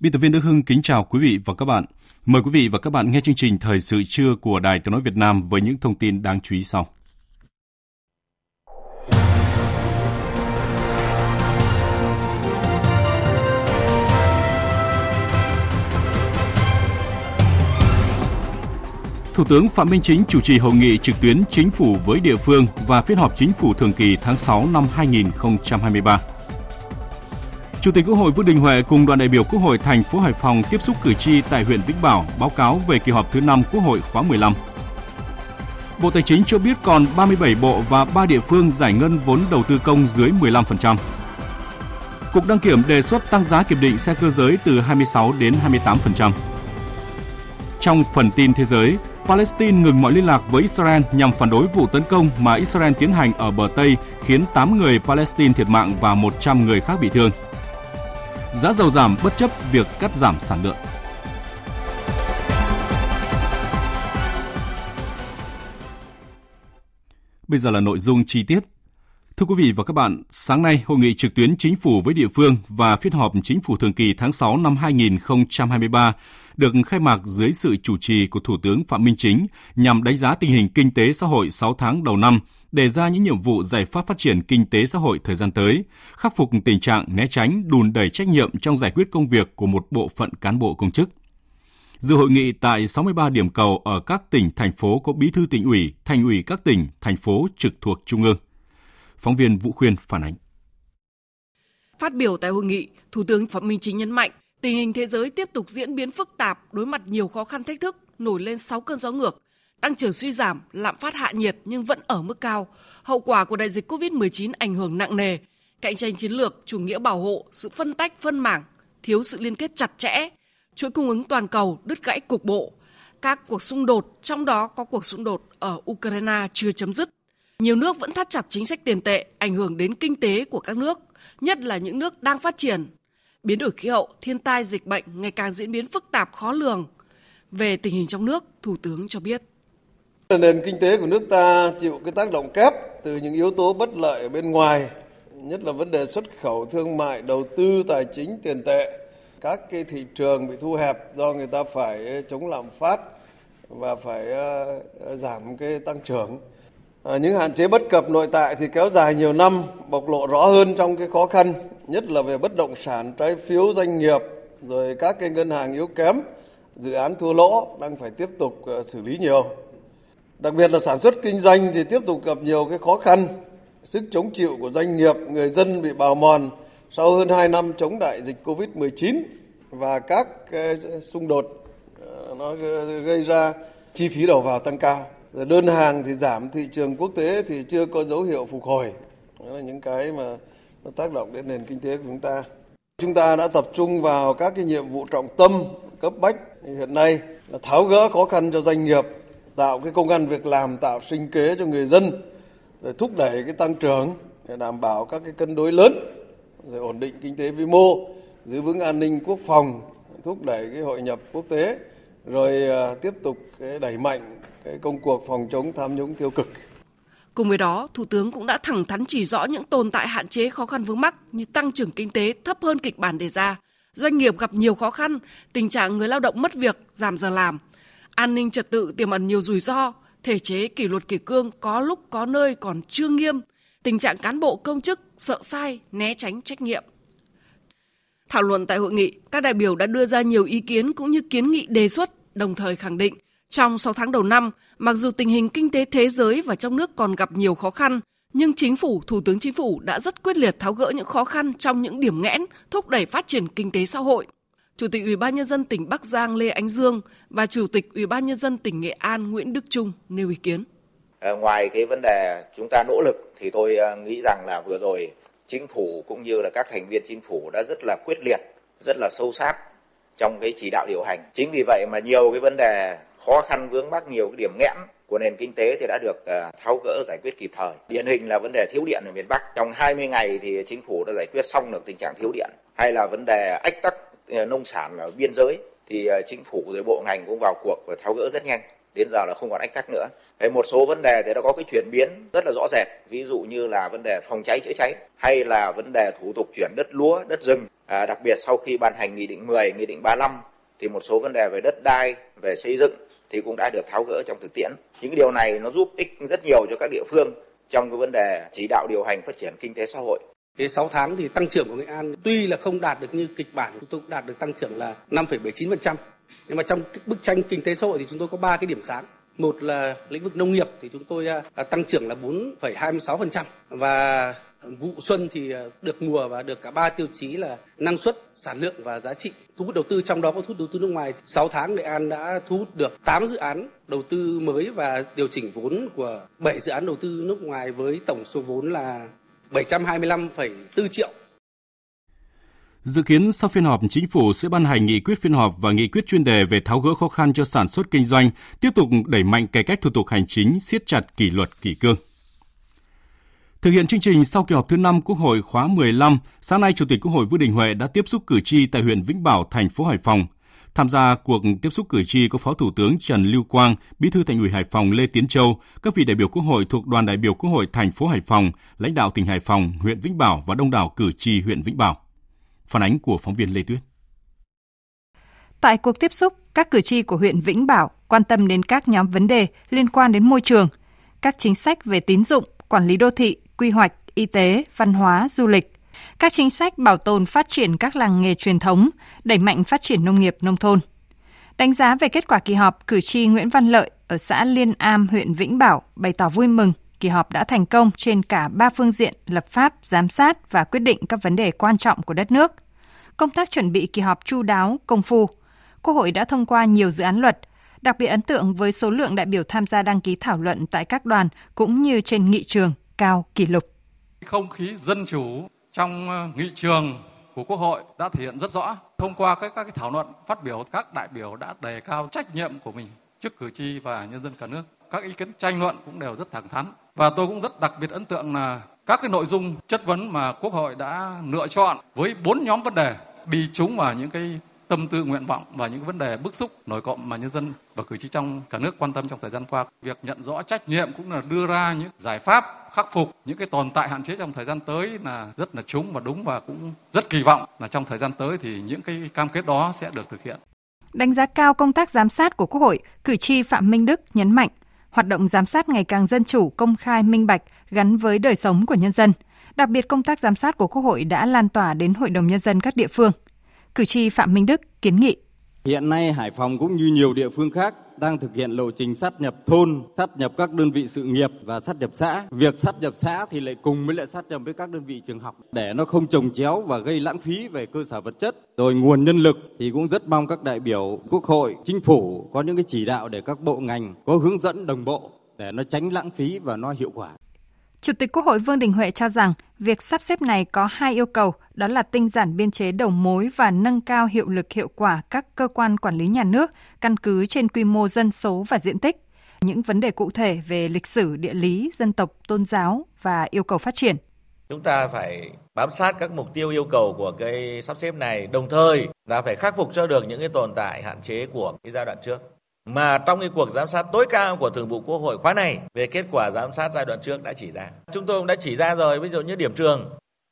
Biên tập viên Đức Hưng kính chào quý vị và các bạn. Mời quý vị và các bạn nghe chương trình Thời sự trưa của Đài Tiếng Nói Việt Nam với những thông tin đáng chú ý sau. Thủ tướng Phạm Minh Chính chủ trì hội nghị trực tuyến chính phủ với địa phương và phiên họp chính phủ thường kỳ tháng 6 năm 2023. Chủ tịch Quốc hội Vương Đình Huệ cùng đoàn đại biểu Quốc hội thành phố Hải Phòng tiếp xúc cử tri tại huyện Vĩnh Bảo báo cáo về kỳ họp thứ 5 Quốc hội khóa 15. Bộ Tài chính cho biết còn 37 bộ và 3 địa phương giải ngân vốn đầu tư công dưới 15%. Cục đăng kiểm đề xuất tăng giá kiểm định xe cơ giới từ 26 đến 28%. Trong phần tin thế giới, Palestine ngừng mọi liên lạc với Israel nhằm phản đối vụ tấn công mà Israel tiến hành ở bờ Tây khiến 8 người Palestine thiệt mạng và 100 người khác bị thương. Giá dầu giảm bất chấp việc cắt giảm sản lượng. Bây giờ là nội dung chi tiết. Thưa quý vị và các bạn, sáng nay hội nghị trực tuyến chính phủ với địa phương và phiên họp chính phủ thường kỳ tháng 6 năm 2023 được khai mạc dưới sự chủ trì của Thủ tướng Phạm Minh Chính nhằm đánh giá tình hình kinh tế xã hội 6 tháng đầu năm, đề ra những nhiệm vụ giải pháp phát triển kinh tế xã hội thời gian tới, khắc phục tình trạng né tránh, đùn đẩy trách nhiệm trong giải quyết công việc của một bộ phận cán bộ công chức. Dự hội nghị tại 63 điểm cầu ở các tỉnh, thành phố có bí thư tỉnh ủy, thành ủy các tỉnh, thành phố trực thuộc Trung ương. Phóng viên Vũ Khuyên phản ánh. Phát biểu tại hội nghị, Thủ tướng Phạm Minh Chính nhấn mạnh, tình hình thế giới tiếp tục diễn biến phức tạp, đối mặt nhiều khó khăn thách thức, nổi lên 6 cơn gió ngược, tăng trưởng suy giảm, lạm phát hạ nhiệt nhưng vẫn ở mức cao. Hậu quả của đại dịch COVID-19 ảnh hưởng nặng nề, cạnh tranh chiến lược, chủ nghĩa bảo hộ, sự phân tách phân mảng, thiếu sự liên kết chặt chẽ, chuỗi cung ứng toàn cầu đứt gãy cục bộ. Các cuộc xung đột, trong đó có cuộc xung đột ở Ukraine chưa chấm dứt. Nhiều nước vẫn thắt chặt chính sách tiền tệ, ảnh hưởng đến kinh tế của các nước, nhất là những nước đang phát triển. Biến đổi khí hậu, thiên tai, dịch bệnh ngày càng diễn biến phức tạp khó lường. Về tình hình trong nước, Thủ tướng cho biết. Nền kinh tế của nước ta chịu cái tác động kép từ những yếu tố bất lợi ở bên ngoài, nhất là vấn đề xuất khẩu, thương mại, đầu tư, tài chính, tiền tệ. Các cái thị trường bị thu hẹp do người ta phải ờ, chống lạm phát và phải ờ, ờ, giảm cái tăng trưởng. À, những hạn chế bất cập nội tại thì kéo dài nhiều năm, bộc lộ rõ hơn trong cái khó khăn, nhất là về bất động sản, trái phiếu doanh nghiệp, rồi các cái ngân hàng yếu kém, dự án thua lỗ đang phải tiếp tục xử lý nhiều. Đặc biệt là sản xuất kinh doanh thì tiếp tục gặp nhiều cái khó khăn, sức chống chịu của doanh nghiệp, người dân bị bào mòn sau hơn 2 năm chống đại dịch Covid-19 và các xung đột ờ, nó gây ra chi phí đầu vào tăng cao. Đơn hàng thì giảm thị trường quốc tế thì chưa có dấu hiệu phục hồi. Đó là những cái mà nó tác động đến nền kinh tế của chúng ta. Chúng ta đã tập trung vào các cái nhiệm vụ trọng tâm cấp bách hiện nay là tháo gỡ khó khăn cho doanh nghiệp tạo cái công ăn việc làm tạo sinh kế cho người dân rồi thúc đẩy cái tăng trưởng để đảm bảo các cái cân đối lớn rồi ổn định kinh tế vĩ mô giữ vững an ninh quốc phòng thúc đẩy cái hội nhập quốc tế rồi à, tiếp tục cái đẩy mạnh cái công cuộc phòng chống tham nhũng tiêu cực. Cùng với đó, Thủ tướng cũng đã thẳng thắn chỉ rõ những tồn tại hạn chế khó khăn vướng mắc như tăng trưởng kinh tế thấp hơn kịch bản đề ra, doanh nghiệp gặp nhiều khó khăn, tình trạng người lao động mất việc, giảm giờ làm, an ninh trật tự tiềm ẩn nhiều rủi ro, thể chế kỷ luật kỷ cương có lúc có nơi còn chưa nghiêm, tình trạng cán bộ công chức sợ sai, né tránh trách nhiệm. Thảo luận tại hội nghị, các đại biểu đã đưa ra nhiều ý kiến cũng như kiến nghị đề xuất, đồng thời khẳng định trong 6 tháng đầu năm, mặc dù tình hình kinh tế thế giới và trong nước còn gặp nhiều khó khăn, Nhưng chính phủ, Thủ tướng Chính phủ đã rất quyết liệt tháo gỡ những khó khăn trong những điểm nghẽn, thúc đẩy phát triển kinh tế xã hội. Chủ tịch Ủy ban nhân dân tỉnh Bắc Giang Lê Ánh Dương và Chủ tịch Ủy ban nhân dân tỉnh Nghệ An Nguyễn Đức Trung nêu ý kiến. À, ngoài cái vấn đề chúng ta nỗ lực thì tôi ờ, nghĩ rằng là vừa rồi chính phủ cũng như là các thành viên chính phủ đã rất là quyết liệt, rất là sâu sát trong cái chỉ đạo điều hành. Chính vì vậy mà nhiều cái vấn đề khó khăn vướng mắc nhiều cái điểm nghẽn của nền kinh tế thì đã được ờ, tháo gỡ giải quyết kịp thời. Điển hình là vấn đề thiếu điện ở miền Bắc. Trong 20 ngày thì chính phủ đã giải quyết xong được tình trạng thiếu điện. Hay là vấn đề ách tắc Ờ, nông sản ở biên giới thì ờ, chính phủ rồi bộ ngành cũng vào cuộc và tháo gỡ rất nhanh đến giờ là không còn ách tắc nữa. Hay một số vấn đề thì đã có cái chuyển biến rất là rõ rệt, ví dụ như là vấn đề phòng cháy chữa cháy hay là vấn đề thủ tục chuyển đất lúa, đất rừng. À, đặc biệt sau khi ban hành nghị định 10, nghị định 35 thì một số vấn đề về đất đai, về xây dựng thì cũng đã được tháo gỡ trong thực tiễn. Những điều này nó giúp ích rất nhiều cho các địa phương trong cái vấn đề chỉ đạo điều hành phát triển kinh tế xã hội. Thế 6 tháng thì tăng trưởng của Nghệ An tuy là không đạt được như kịch bản, chúng tôi cũng đạt được tăng trưởng là 5,79%. Nhưng mà trong bức tranh kinh tế xã hội thì chúng tôi có ba cái điểm sáng. Một là lĩnh vực nông nghiệp thì chúng tôi à, tăng trưởng là 4,26% và vụ xuân thì à, được mùa và được cả ba tiêu chí là năng suất, sản lượng và giá trị. Thu hút đầu tư trong đó có thu hút đầu tư nước ngoài. 6 tháng Nghệ An đã thu hút được 8 dự án đầu tư mới và điều chỉnh vốn của 7 dự án đầu tư nước ngoài với tổng số vốn là 725,4 triệu. Dự kiến sau phiên họp, chính phủ sẽ ban hành nghị quyết phiên họp và nghị quyết chuyên đề về tháo gỡ khó khăn cho sản xuất kinh doanh, tiếp tục đẩy mạnh cải cách thủ tục hành chính, siết chặt kỷ luật kỷ cương. Thực hiện chương trình sau kỳ họp thứ 5 Quốc hội khóa 15, sáng nay Chủ tịch Quốc hội Vương Đình Huệ đã tiếp xúc cử tri tại huyện Vĩnh Bảo, thành phố Hải Phòng. Tham gia cuộc tiếp xúc cử tri có Phó Thủ tướng Trần Lưu Quang, Bí thư Thành ủy Hải Phòng Lê Tiến Châu, các vị đại biểu Quốc hội thuộc đoàn đại biểu Quốc hội thành phố Hải Phòng, lãnh đạo tỉnh Hải Phòng, huyện Vĩnh Bảo và đông đảo cử tri huyện Vĩnh Bảo. Phản ánh của phóng viên Lê Tuyết. Tại cuộc tiếp xúc, các cử tri của huyện Vĩnh Bảo quan tâm đến các nhóm vấn đề liên quan đến môi trường, các chính sách về tín dụng, quản lý đô thị, quy hoạch, y tế, văn hóa, du lịch, các chính sách bảo tồn phát triển các làng nghề truyền thống, đẩy mạnh phát triển nông nghiệp nông thôn. Đánh giá về kết quả kỳ họp, cử tri Nguyễn Văn Lợi ở xã Liên Am, huyện Vĩnh Bảo bày tỏ vui mừng kỳ họp đã thành công trên cả ba phương diện lập pháp, giám sát và quyết định các vấn đề quan trọng của đất nước. Công tác chuẩn bị kỳ họp chu đáo, công phu. Quốc hội đã thông qua nhiều dự án luật, đặc biệt ấn tượng với số lượng đại biểu tham gia đăng ký thảo luận tại các đoàn cũng như trên nghị trường cao kỷ lục. Không khí dân chủ trong ờ, nghị trường của Quốc hội đã thể hiện rất rõ. Thông qua các các cái thảo luận phát biểu, các đại biểu đã đề cao trách nhiệm của mình trước cử tri và nhân dân cả nước. Các ý kiến tranh luận cũng đều rất thẳng thắn. Và tôi cũng rất đặc biệt ấn tượng là các cái nội dung chất vấn mà Quốc hội đã lựa chọn với bốn nhóm vấn đề đi trúng vào những cái tâm tư nguyện vọng và những vấn đề bức xúc nổi cộng mà nhân dân và cử tri trong cả nước quan tâm trong thời gian qua. Việc nhận rõ trách nhiệm cũng là đưa ra những giải pháp khắc phục những cái tồn tại hạn chế trong thời gian tới là rất là trúng và đúng và cũng rất kỳ vọng là trong thời gian tới thì những cái cam kết đó sẽ được thực hiện. Đánh giá cao công tác giám sát của Quốc hội, cử tri Phạm Minh Đức nhấn mạnh hoạt động giám sát ngày càng dân chủ, công khai, minh bạch gắn với đời sống của nhân dân. Đặc biệt công tác giám sát của Quốc hội đã lan tỏa đến Hội đồng nhân dân các địa phương. Cử tri Phạm Minh Đức kiến nghị Hiện nay Hải Phòng cũng như nhiều địa phương khác đang thực hiện lộ trình sát nhập thôn, sát nhập các đơn vị sự nghiệp và sát nhập xã. Việc sát nhập xã thì lại cùng với lại sát nhập với các đơn vị trường học để nó không trồng chéo và gây lãng phí về cơ sở vật chất. Rồi nguồn nhân lực thì cũng rất mong các đại biểu Quốc hội, Chính phủ có những cái chỉ đạo để các bộ ngành có hướng dẫn đồng bộ để nó tránh lãng phí và nó hiệu quả. Chủ tịch Quốc hội Vương Đình Huệ cho rằng việc sắp xếp này có hai yêu cầu, đó là tinh giản biên chế đầu mối và nâng cao hiệu lực hiệu quả các cơ quan quản lý nhà nước căn cứ trên quy mô dân số và diện tích, những vấn đề cụ thể về lịch sử, địa lý, dân tộc, tôn giáo và yêu cầu phát triển. Chúng ta phải bám sát các mục tiêu yêu cầu của cái sắp xếp này, đồng thời là phải khắc phục cho được những cái tồn tại hạn chế của cái giai đoạn trước mà trong cái cuộc giám sát tối cao của Thường vụ Quốc hội khóa này về kết quả giám sát giai đoạn trước đã chỉ ra. Chúng tôi cũng đã chỉ ra rồi, ví dụ như điểm trường.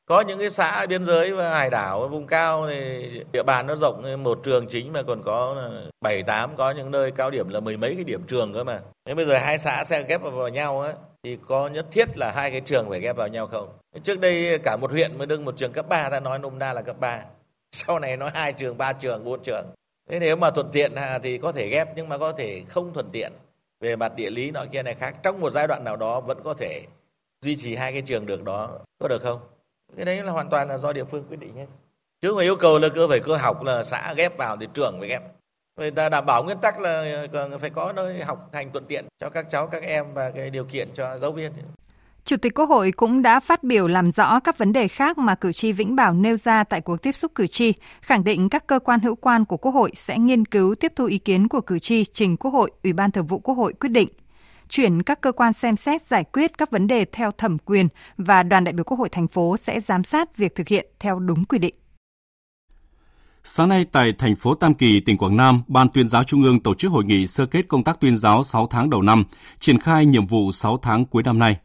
Có những cái xã biên giới và hải đảo vùng cao thì địa bàn nó rộng một trường chính mà còn có 7 8 có những nơi cao điểm là mười mấy cái điểm trường cơ mà. Nếu bây giờ hai xã sẽ ghép vào nhau ấy, thì có nhất thiết là hai cái trường phải ghép vào nhau không? Trước đây cả một huyện mới đương một trường cấp 3 ta nói nôm na là cấp 3. Sau này nói hai trường, ba trường, bốn trường. Thế nếu mà thuận tiện thì có thể ghép nhưng mà có thể không thuận tiện về mặt địa lý nọ kia này khác trong một giai đoạn nào đó vẫn có thể duy trì hai cái trường được đó có được không? Cái đấy là hoàn toàn là do địa phương quyết định hết. Chứ không phải yêu cầu là cơ phải cơ học là xã ghép vào thì trường phải ghép. Người ta đảm bảo nguyên tắc là phải có nơi học hành thuận tiện cho các cháu, các em và cái điều kiện cho giáo viên. Chủ tịch Quốc hội cũng đã phát biểu làm rõ các vấn đề khác mà cử tri Vĩnh Bảo nêu ra tại cuộc tiếp xúc cử tri, khẳng định các cơ quan hữu quan của Quốc hội sẽ nghiên cứu tiếp thu ý kiến của cử tri trình Quốc hội, Ủy ban Thường vụ Quốc hội quyết định chuyển các cơ quan xem xét giải quyết các vấn đề theo thẩm quyền và đoàn đại biểu Quốc hội thành phố sẽ giám sát việc thực hiện theo đúng quy định. Sáng nay tại thành phố Tam Kỳ, tỉnh Quảng Nam, Ban tuyên giáo Trung ương tổ chức hội nghị sơ kết công tác tuyên giáo 6 tháng đầu năm, triển khai nhiệm vụ 6 tháng cuối năm nay.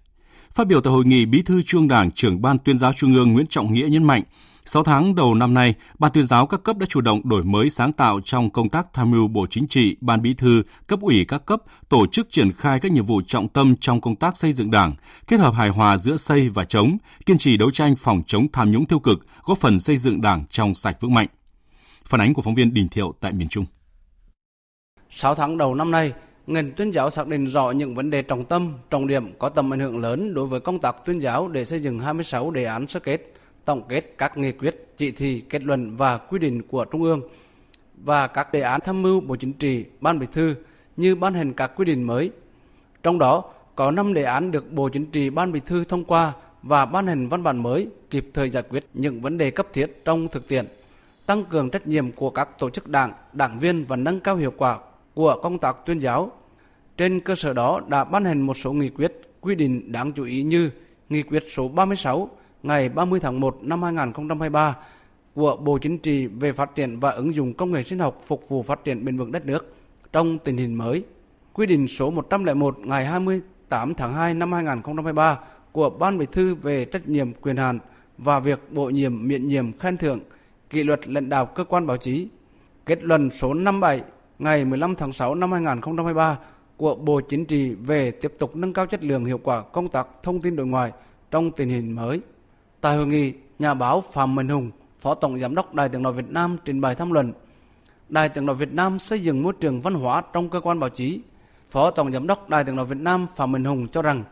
Phát biểu tại hội nghị, Bí thư Trung Đảng, trưởng Ban tuyên giáo Trung ương Nguyễn Trọng Nghĩa nhấn mạnh, 6 tháng đầu năm nay, Ban tuyên giáo các cấp đã chủ động đổi mới sáng tạo trong công tác tham mưu Bộ Chính trị, Ban Bí thư, cấp ủy các cấp tổ chức triển khai các nhiệm vụ trọng tâm trong công tác xây dựng Đảng, kết hợp hài hòa giữa xây và chống, kiên trì đấu tranh phòng chống tham nhũng tiêu cực, góp phần xây dựng Đảng trong sạch vững mạnh. Phản ánh của phóng viên Đình Thiệu tại miền Trung. 6 tháng đầu năm nay, ngành tuyên giáo xác định rõ những vấn đề trọng tâm, trọng điểm có tầm ảnh hưởng lớn đối với công tác tuyên giáo để xây dựng 26 đề án sơ kết, tổng kết các nghị quyết, chỉ thị, kết luận và quy định của Trung ương và các đề án tham mưu Bộ Chính trị, Ban Bí thư như ban hành các quy định mới. Trong đó, có 5 đề án được Bộ Chính trị, Ban Bí thư thông qua và ban hành văn bản mới kịp thời giải quyết những vấn đề cấp thiết trong thực tiễn, tăng cường trách nhiệm của các tổ chức đảng, đảng viên và nâng cao hiệu quả của công tác tuyên giáo. Trên cơ sở đó đã ban hành một số nghị quyết quy định đáng chú ý như Nghị quyết số 36 ngày 30 tháng 1 năm 2023 của Bộ Chính trị về phát triển và ứng dụng công nghệ sinh học phục vụ phát triển bền vững đất nước trong tình hình mới. Quy định số 101 ngày 28 tháng 2 năm 2023 của Ban Bí thư về trách nhiệm quyền hạn và việc bổ nhiệm miễn nhiệm khen thưởng kỷ luật lãnh đạo cơ quan báo chí. Kết luận số 57 ngày 15 tháng 6 năm 2023 của Bộ Chính trị về tiếp tục nâng cao chất lượng hiệu quả công tác thông tin đối ngoại trong tình hình mới. Tại hội nghị, nhà báo Phạm Minh Hùng, Phó Tổng Giám đốc Đài tiếng nói Việt Nam trình bày tham luận Đài tiếng nói Việt Nam xây dựng môi trường văn hóa trong cơ quan báo chí. Phó Tổng Giám đốc Đài tiếng nói Việt Nam Phạm Minh Hùng cho rằng,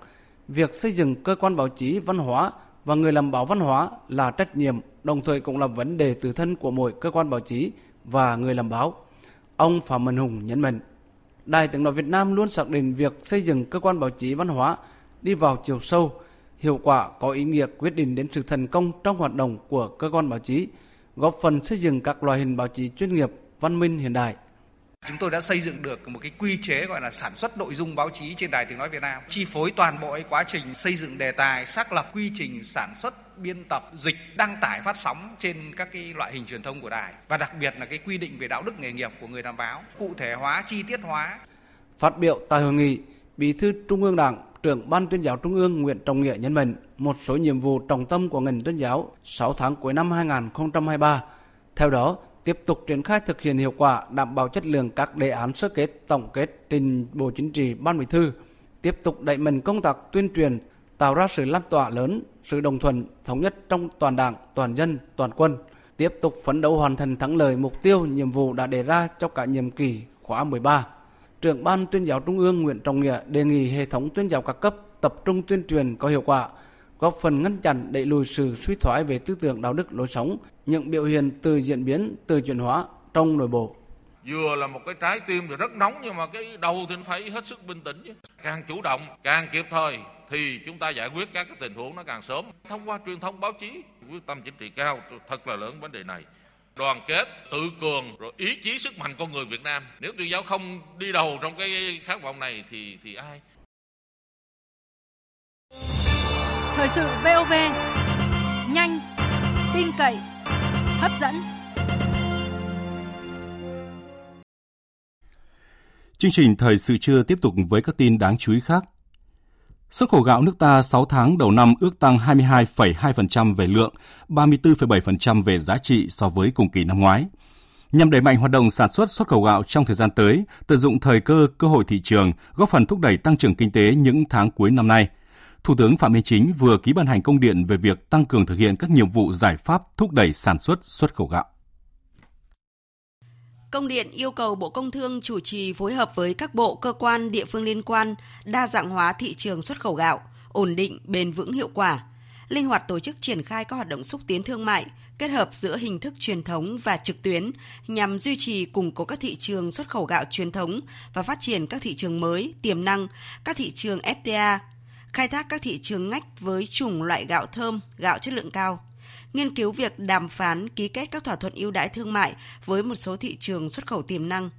việc xây dựng cơ quan báo chí văn hóa và người làm báo văn hóa là trách nhiệm, đồng thời cũng là vấn đề tự thân của mỗi cơ quan báo chí và người làm báo. Ông Phạm Minh Hùng nhấn mạnh, Đài tiếng nói Việt Nam luôn xác định việc xây dựng cơ quan báo chí văn hóa đi vào chiều sâu, hiệu quả có ý nghĩa quyết định đến sự thành công trong hoạt động của cơ quan báo chí, góp phần xây dựng các loại hình báo chí chuyên nghiệp, văn minh hiện đại. Chúng tôi đã xây dựng được một cái quy chế gọi là sản xuất nội dung báo chí trên Đài Tiếng Nói Việt Nam, chi phối toàn bộ cái quá trình xây dựng đề tài, xác lập quy trình sản xuất, biên tập, dịch, đăng tải, phát sóng trên các cái loại hình truyền thông của đài và đặc biệt là cái quy định về đạo đức nghề nghiệp của người làm báo, cụ thể hóa, chi tiết hóa. Phát biểu tại hội nghị, Bí thư Trung ương Đảng, trưởng Ban tuyên giáo Trung ương Nguyễn Trọng Nghĩa nhấn mạnh một số nhiệm vụ trọng tâm của ngành tuyên giáo 6 tháng cuối năm 2023. Theo đó, tiếp tục triển khai thực hiện hiệu quả đảm bảo chất lượng các đề án sơ kết tổng kết trình Bộ Chính trị Ban Bí thư, tiếp tục đẩy mạnh công tác tuyên truyền, tạo ra sự lan tỏa lớn, sự đồng thuận, thống nhất trong toàn đảng, toàn dân, toàn quân, tiếp tục phấn đấu hoàn thành thắng lợi mục tiêu nhiệm vụ đã đề ra cho cả nhiệm kỳ khóa 13. Trưởng Ban tuyên giáo Trung ương Nguyễn Trọng Nghĩa đề nghị hệ thống tuyên giáo các cấp tập trung tuyên truyền có hiệu quả, góp phần ngăn chặn đẩy lùi sự suy thoái về tư tưởng đạo đức lối sống, những biểu hiện từ diễn biến, từ chuyển hóa trong nội bộ. Vừa là một cái trái tim thì rất nóng nhưng mà cái đầu thì phải hết sức bình tĩnh chứ. Càng chủ động, càng kịp thời thì chúng ta giải quyết các cái tình huống nó càng sớm. Thông qua truyền thông báo chí, quyết tâm chính trị cao thật là lớn vấn đề này đoàn kết tự cường rồi ý chí sức mạnh con người Việt Nam nếu tuyên giáo không đi đầu trong cái khát vọng này thì thì ai Thời sự VOV nhanh tin cậy hấp dẫn Chương trình thời sự trưa tiếp tục với các tin đáng chú ý khác. Xuất khẩu gạo nước ta 6 tháng đầu năm ước tăng 22,2% về lượng, 34,7% về giá trị so với cùng kỳ năm ngoái. Nhằm đẩy mạnh hoạt động sản xuất xuất khẩu gạo trong thời gian tới, tận dụng thời cơ, cơ hội thị trường, góp phần thúc đẩy tăng trưởng kinh tế những tháng cuối năm nay. Thủ tướng Phạm Minh Chính vừa ký ban hành công điện về việc tăng cường thực hiện các nhiệm vụ giải pháp thúc đẩy sản xuất xuất khẩu gạo. Công điện yêu cầu Bộ Công Thương chủ trì phối hợp với các bộ, cơ quan, địa phương liên quan đa dạng hóa thị trường xuất khẩu gạo, ổn định, bền vững hiệu quả, linh hoạt tổ chức triển khai các hoạt động xúc tiến thương mại, kết hợp giữa hình thức truyền thống và trực tuyến nhằm duy trì củng cố các thị trường xuất khẩu gạo truyền thống và phát triển các thị trường mới, tiềm năng, các thị trường FTA, khai thác các thị trường ngách với chủng loại gạo thơm, gạo chất lượng cao nghiên cứu việc đàm phán ký kết các thỏa thuận ưu đãi thương mại với một số thị trường xuất khẩu tiềm năng,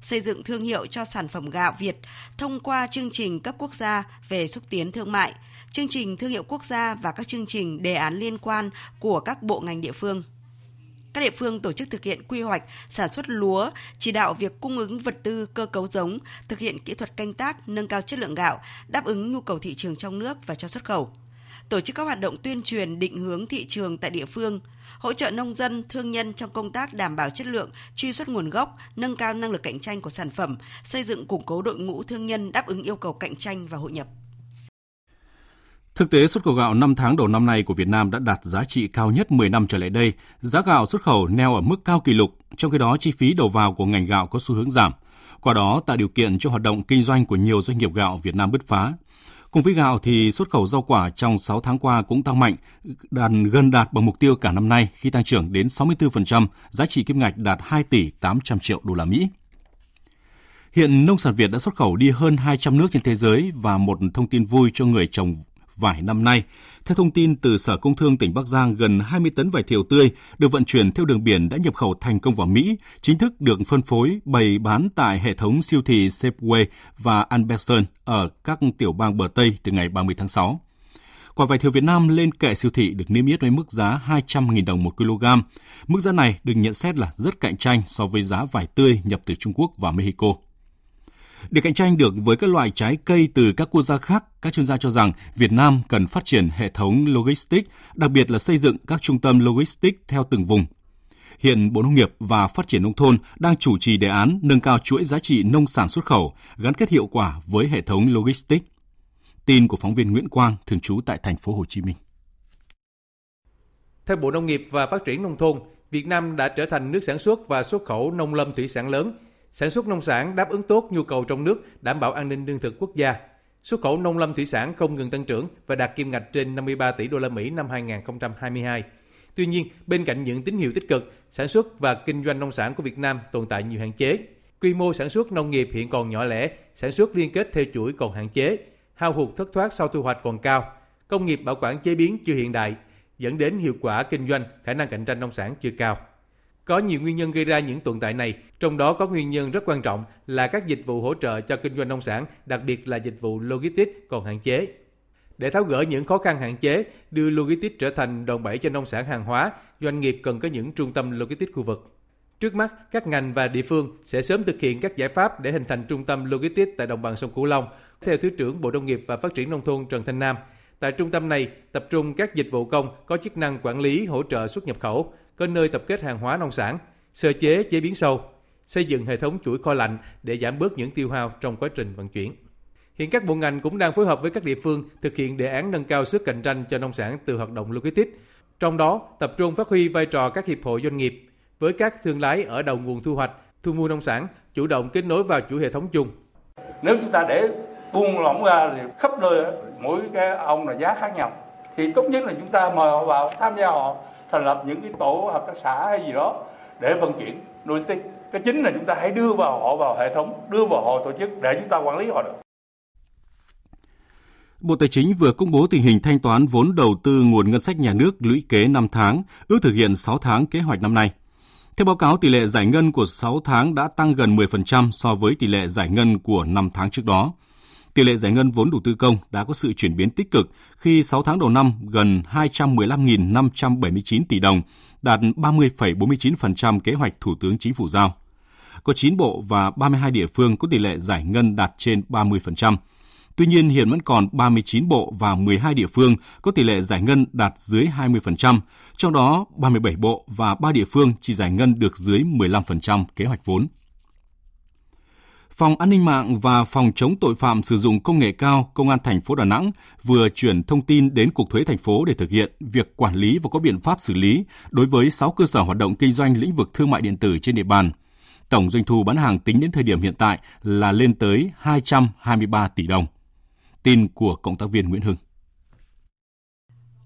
xây dựng thương hiệu cho sản phẩm gạo Việt thông qua chương trình cấp quốc gia về xúc tiến thương mại, chương trình thương hiệu quốc gia và các chương trình đề án liên quan của các bộ ngành địa phương. Các địa phương tổ chức thực hiện quy hoạch sản xuất lúa, chỉ đạo việc cung ứng vật tư cơ cấu giống, thực hiện kỹ thuật canh tác, nâng cao chất lượng gạo, đáp ứng nhu cầu thị trường trong nước và cho xuất khẩu tổ chức các hoạt động tuyên truyền định hướng thị trường tại địa phương, hỗ trợ nông dân, thương nhân trong công tác đảm bảo chất lượng, truy xuất nguồn gốc, nâng cao năng lực cạnh tranh của sản phẩm, xây dựng củng cố đội ngũ thương nhân đáp ứng yêu cầu cạnh tranh và hội nhập. Thực tế xuất khẩu gạo 5 tháng đầu năm nay của Việt Nam đã đạt giá trị cao nhất 10 năm trở lại đây. Giá gạo xuất khẩu neo ở mức cao kỷ lục, trong khi đó chi phí đầu vào của ngành gạo có xu hướng giảm. Qua đó tạo điều kiện cho hoạt động kinh doanh của nhiều doanh nghiệp gạo Việt Nam bứt phá. Cùng với gạo thì xuất khẩu rau quả trong 6 tháng qua cũng tăng mạnh, đạt gần đạt bằng mục tiêu cả năm nay khi tăng trưởng đến 64%, giá trị kim ngạch đạt 2 tỷ 800 triệu đô la Mỹ. Hiện nông sản Việt đã xuất khẩu đi hơn 200 nước trên thế giới và một thông tin vui cho người trồng vải năm nay. Theo thông tin từ Sở Công Thương tỉnh Bắc Giang, gần 20 tấn vải thiều tươi được vận chuyển theo đường biển đã nhập khẩu thành công vào Mỹ, chính thức được phân phối bày bán tại hệ thống siêu thị Safeway và Albertson ở các tiểu bang bờ Tây từ ngày 30 tháng 6. Quả vải thiều Việt Nam lên kệ siêu thị được niêm yết với mức giá 200.000 đồng một kg. Mức giá này được nhận xét là rất cạnh tranh so với giá vải tươi nhập từ Trung Quốc và Mexico. Để cạnh tranh được với các loại trái cây từ các quốc gia khác, các chuyên gia cho rằng Việt Nam cần phát triển hệ thống logistics, đặc biệt là xây dựng các trung tâm logistics theo từng vùng. Hiện Bộ Nông nghiệp và Phát triển nông thôn đang chủ trì đề án nâng cao chuỗi giá trị nông sản xuất khẩu, gắn kết hiệu quả với hệ thống logistics. Tin của phóng viên Nguyễn Quang thường trú tại thành phố Hồ Chí Minh. Theo Bộ Nông nghiệp và Phát triển nông thôn, Việt Nam đã trở thành nước sản xuất và xuất khẩu nông lâm thủy sản lớn Sản xuất nông sản đáp ứng tốt nhu cầu trong nước, đảm bảo an ninh lương thực quốc gia. Xuất khẩu nông lâm thủy sản không ngừng tăng trưởng và đạt kim ngạch trên 53 tỷ đô la Mỹ năm 2022. Tuy nhiên, bên cạnh những tín hiệu tích cực, sản xuất và kinh doanh nông sản của Việt Nam tồn tại nhiều hạn chế. Quy mô sản xuất nông nghiệp hiện còn nhỏ lẻ, sản xuất liên kết theo chuỗi còn hạn chế, hao hụt thất thoát sau thu hoạch còn cao, công nghiệp bảo quản chế biến chưa hiện đại, dẫn đến hiệu quả kinh doanh, khả năng cạnh tranh nông sản chưa cao. Có nhiều nguyên nhân gây ra những tồn tại này, trong đó có nguyên nhân rất quan trọng là các dịch vụ hỗ trợ cho kinh doanh nông sản, đặc biệt là dịch vụ logistics còn hạn chế. Để tháo gỡ những khó khăn hạn chế, đưa logistics trở thành đòn bẩy cho nông sản hàng hóa, doanh nghiệp cần có những trung tâm logistics khu vực. Trước mắt, các ngành và địa phương sẽ sớm thực hiện các giải pháp để hình thành trung tâm logistics tại đồng bằng sông Cửu Long. Theo Thứ trưởng Bộ Nông nghiệp và Phát triển Nông thôn Trần Thanh Nam, tại trung tâm này tập trung các dịch vụ công có chức năng quản lý hỗ trợ xuất nhập khẩu, có nơi tập kết hàng hóa nông sản, sơ chế chế biến sâu, xây dựng hệ thống chuỗi kho lạnh để giảm bớt những tiêu hao trong quá trình vận chuyển. Hiện các bộ ngành cũng đang phối hợp với các địa phương thực hiện đề án nâng cao sức cạnh tranh cho nông sản từ hoạt động logistics. Trong đó, tập trung phát huy vai trò các hiệp hội doanh nghiệp với các thương lái ở đầu nguồn thu hoạch, thu mua nông sản, chủ động kết nối vào chuỗi hệ thống chung. Nếu chúng ta để buông lỏng ra thì khắp nơi mỗi cái ông là giá khác nhau thì tốt nhất là chúng ta mời họ vào tham gia họ thành lập những cái tổ hợp tác xã hay gì đó để vận chuyển logistics cái chính là chúng ta hãy đưa vào họ vào hệ thống đưa vào họ tổ chức để chúng ta quản lý họ được Bộ Tài chính vừa công bố tình hình thanh toán vốn đầu tư nguồn ngân sách nhà nước lũy kế 5 tháng, ước thực hiện 6 tháng kế hoạch năm nay. Theo báo cáo, tỷ lệ giải ngân của 6 tháng đã tăng gần 10% so với tỷ lệ giải ngân của 5 tháng trước đó. Tỷ lệ giải ngân vốn đầu tư công đã có sự chuyển biến tích cực khi 6 tháng đầu năm gần 215.579 tỷ đồng, đạt 30,49% kế hoạch Thủ tướng Chính phủ giao. Có 9 bộ và 32 địa phương có tỷ lệ giải ngân đạt trên 30%. Tuy nhiên, hiện vẫn còn 39 bộ và 12 địa phương có tỷ lệ giải ngân đạt dưới 20%, trong đó 37 bộ và 3 địa phương chỉ giải ngân được dưới 15% kế hoạch vốn. Phòng An ninh mạng và Phòng chống tội phạm sử dụng công nghệ cao Công an thành phố Đà Nẵng vừa chuyển thông tin đến Cục Thuế thành phố để thực hiện việc quản lý và có biện pháp xử lý đối với 6 cơ sở hoạt động kinh doanh lĩnh vực thương mại điện tử trên địa bàn. Tổng doanh thu bán hàng tính đến thời điểm hiện tại là lên tới 223 tỷ đồng. Tin của cộng tác viên Nguyễn Hưng.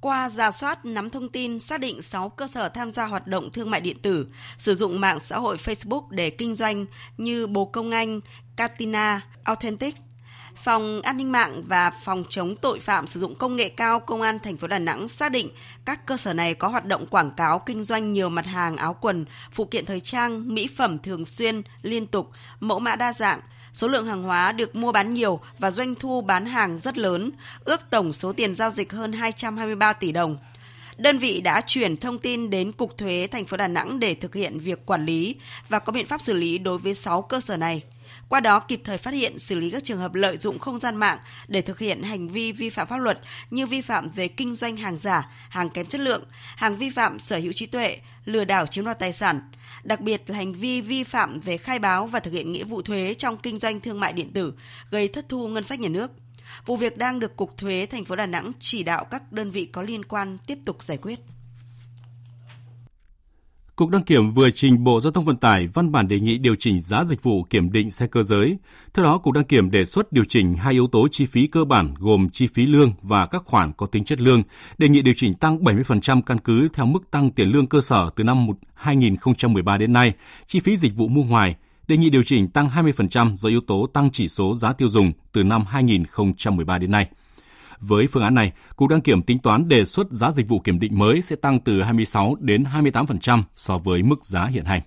Qua giả soát nắm thông tin xác định 6 cơ sở tham gia hoạt động thương mại điện tử, sử dụng mạng xã hội Facebook để kinh doanh như Bồ Công Anh, Katina, Authentic, Phòng An ninh mạng và Phòng chống tội phạm sử dụng công nghệ cao Công an thành phố Đà Nẵng xác định các cơ sở này có hoạt động quảng cáo kinh doanh nhiều mặt hàng áo quần, phụ kiện thời trang, mỹ phẩm thường xuyên, liên tục, mẫu mã đa dạng, Số lượng hàng hóa được mua bán nhiều và doanh thu bán hàng rất lớn, ước tổng số tiền giao dịch hơn 223 tỷ đồng. Đơn vị đã chuyển thông tin đến Cục Thuế thành phố Đà Nẵng để thực hiện việc quản lý và có biện pháp xử lý đối với 6 cơ sở này. Qua đó kịp thời phát hiện xử lý các trường hợp lợi dụng không gian mạng để thực hiện hành vi vi phạm pháp luật như vi phạm về kinh doanh hàng giả, hàng kém chất lượng, hàng vi phạm sở hữu trí tuệ, lừa đảo chiếm đoạt tài sản, đặc biệt là hành vi vi phạm về khai báo và thực hiện nghĩa vụ thuế trong kinh doanh thương mại điện tử, gây thất thu ngân sách nhà nước. Vụ việc đang được Cục Thuế thành phố Đà Nẵng chỉ đạo các đơn vị có liên quan tiếp tục giải quyết. Cục đăng kiểm vừa trình Bộ Giao thông Vận tải văn bản đề nghị điều chỉnh giá dịch vụ kiểm định xe cơ giới. Theo đó, Cục đăng kiểm đề xuất điều chỉnh hai yếu tố chi phí cơ bản gồm chi phí lương và các khoản có tính chất lương, đề nghị điều chỉnh tăng 70% căn cứ theo mức tăng tiền lương cơ sở từ năm 2013 đến nay, chi phí dịch vụ mua ngoài, đề nghị điều chỉnh tăng 20% do yếu tố tăng chỉ số giá tiêu dùng từ năm 2013 đến nay. Với phương án này, Cục đăng kiểm tính toán đề xuất giá dịch vụ kiểm định mới sẽ tăng từ 26 đến 28% so với mức giá hiện hành.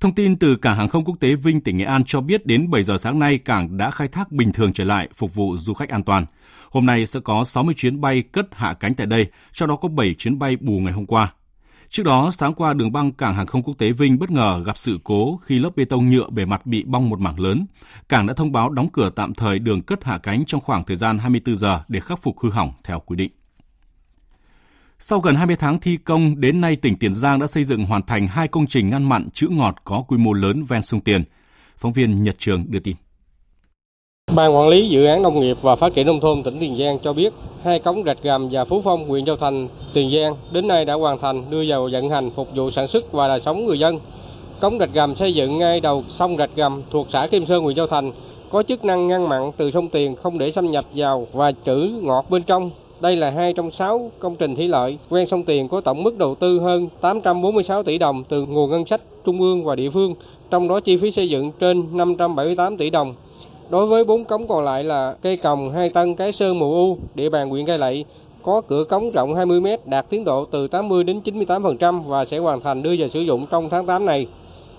Thông tin từ cảng hàng không quốc tế Vinh tỉnh Nghệ An cho biết đến 7 giờ sáng nay cảng đã khai thác bình thường trở lại phục vụ du khách an toàn. Hôm nay sẽ có 60 chuyến bay cất hạ cánh tại đây, trong đó có 7 chuyến bay bù ngày hôm qua. Trước đó, sáng qua đường băng cảng hàng không quốc tế Vinh bất ngờ gặp sự cố khi lớp bê tông nhựa bề mặt bị bong một mảng lớn. Cảng đã thông báo đóng cửa tạm thời đường cất hạ cánh trong khoảng thời gian 24 giờ để khắc phục hư hỏng theo quy định. Sau gần 20 tháng thi công, đến nay tỉnh Tiền Giang đã xây dựng hoàn thành hai công trình ngăn mặn chữ ngọt có quy mô lớn ven sông Tiền. Phóng viên Nhật Trường đưa tin. Ban quản lý dự án nông nghiệp và phát triển nông thôn tỉnh Tiền Giang cho biết, hai cống Rạch Gầm và Phú Phong, huyện Châu Thành, Tiền Giang đến nay đã hoàn thành đưa vào vận hành phục vụ sản xuất và đời sống người dân. Cống Rạch Gầm xây dựng ngay đầu sông Rạch Gầm thuộc xã Kim Sơn, huyện Châu Thành, có chức năng ngăn mặn từ sông Tiền không để xâm nhập vào và trữ ngọt bên trong. Đây là hai trong sáu công trình thủy lợi ven sông Tiền có tổng mức đầu tư hơn 846 tỷ đồng từ nguồn ngân sách trung ương và địa phương, trong đó chi phí xây dựng trên 578 tỷ đồng. Đối với bốn cống còn lại là cây còng, hai tân, cái sơn, mù u, địa bàn huyện Cai Lậy có cửa cống rộng 20 m đạt tiến độ từ 80 đến 98% và sẽ hoàn thành đưa vào sử dụng trong tháng 8 này.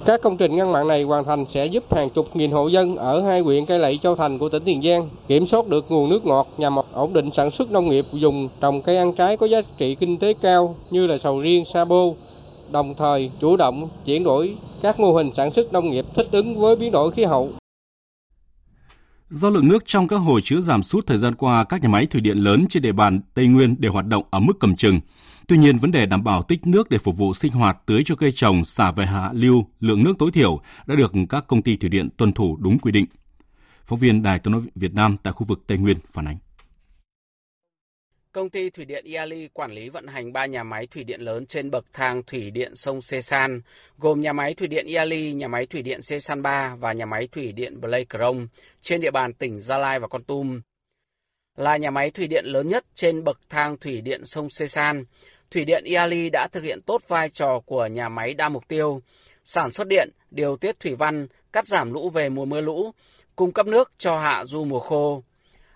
Các công trình ngăn mặn này hoàn thành sẽ giúp hàng chục nghìn hộ dân ở hai huyện Cai Lậy, Châu Thành của tỉnh Tiền Giang kiểm soát được nguồn nước ngọt nhằm ổn định sản xuất nông nghiệp dùng trồng cây ăn trái có giá trị kinh tế cao như là sầu riêng, sa bô, đồng thời chủ động chuyển đổi các mô hình sản xuất nông nghiệp thích ứng với biến đổi khí hậu. Do lượng nước trong các hồ chứa giảm sút thời gian qua, các nhà máy thủy điện lớn trên địa bàn Tây Nguyên đều hoạt động ở mức cầm chừng. Tuy nhiên, vấn đề đảm bảo tích nước để phục vụ sinh hoạt tưới cho cây trồng xả về hạ lưu lượng nước tối thiểu đã được các công ty thủy điện tuân thủ đúng quy định. Phóng viên Đài tiếng nói Việt Nam tại khu vực Tây Nguyên phản ánh. Công ty Thủy điện Iali quản lý vận hành 3 nhà máy thủy điện lớn trên bậc thang thủy điện sông Sê San, gồm nhà máy thủy điện Iali, nhà máy thủy điện Sê San 3 và nhà máy thủy điện Blake trên địa bàn tỉnh Gia Lai và Con Tum. Là nhà máy thủy điện lớn nhất trên bậc thang thủy điện sông Sê San, Thủy điện Iali đã thực hiện tốt vai trò của nhà máy đa mục tiêu, sản xuất điện, điều tiết thủy văn, cắt giảm lũ về mùa mưa lũ, cung cấp nước cho hạ du mùa khô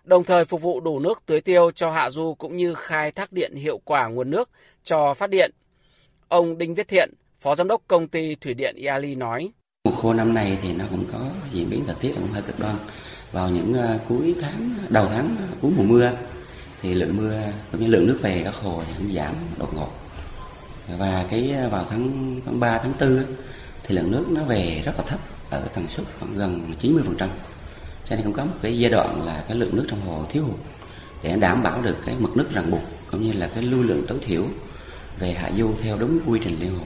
đồng thời phục vụ đủ nước tưới tiêu cho hạ du cũng như khai thác điện hiệu quả nguồn nước cho phát điện. Ông Đinh Viết Thiện, Phó Giám đốc Công ty Thủy điện Iali nói. Mùa khô năm nay thì nó cũng có diễn biến thời tiết cũng hơi cực đoan. Vào những ờ, cuối tháng, đầu tháng ờ, cuối mùa mưa thì lượng mưa cũng như lượng nước về các hồ thì cũng giảm đột ngột. Và cái ờ, vào tháng tháng 3, tháng 4 thì lượng nước nó về rất là thấp ở tần suất khoảng gần 90% cho nên cũng có một cái giai đoạn là cái lượng nước trong hồ thiếu hụt để đảm bảo được cái mực nước ràng buộc cũng như là cái lưu lượng tối thiểu về hạ du theo đúng quy trình liên hồ.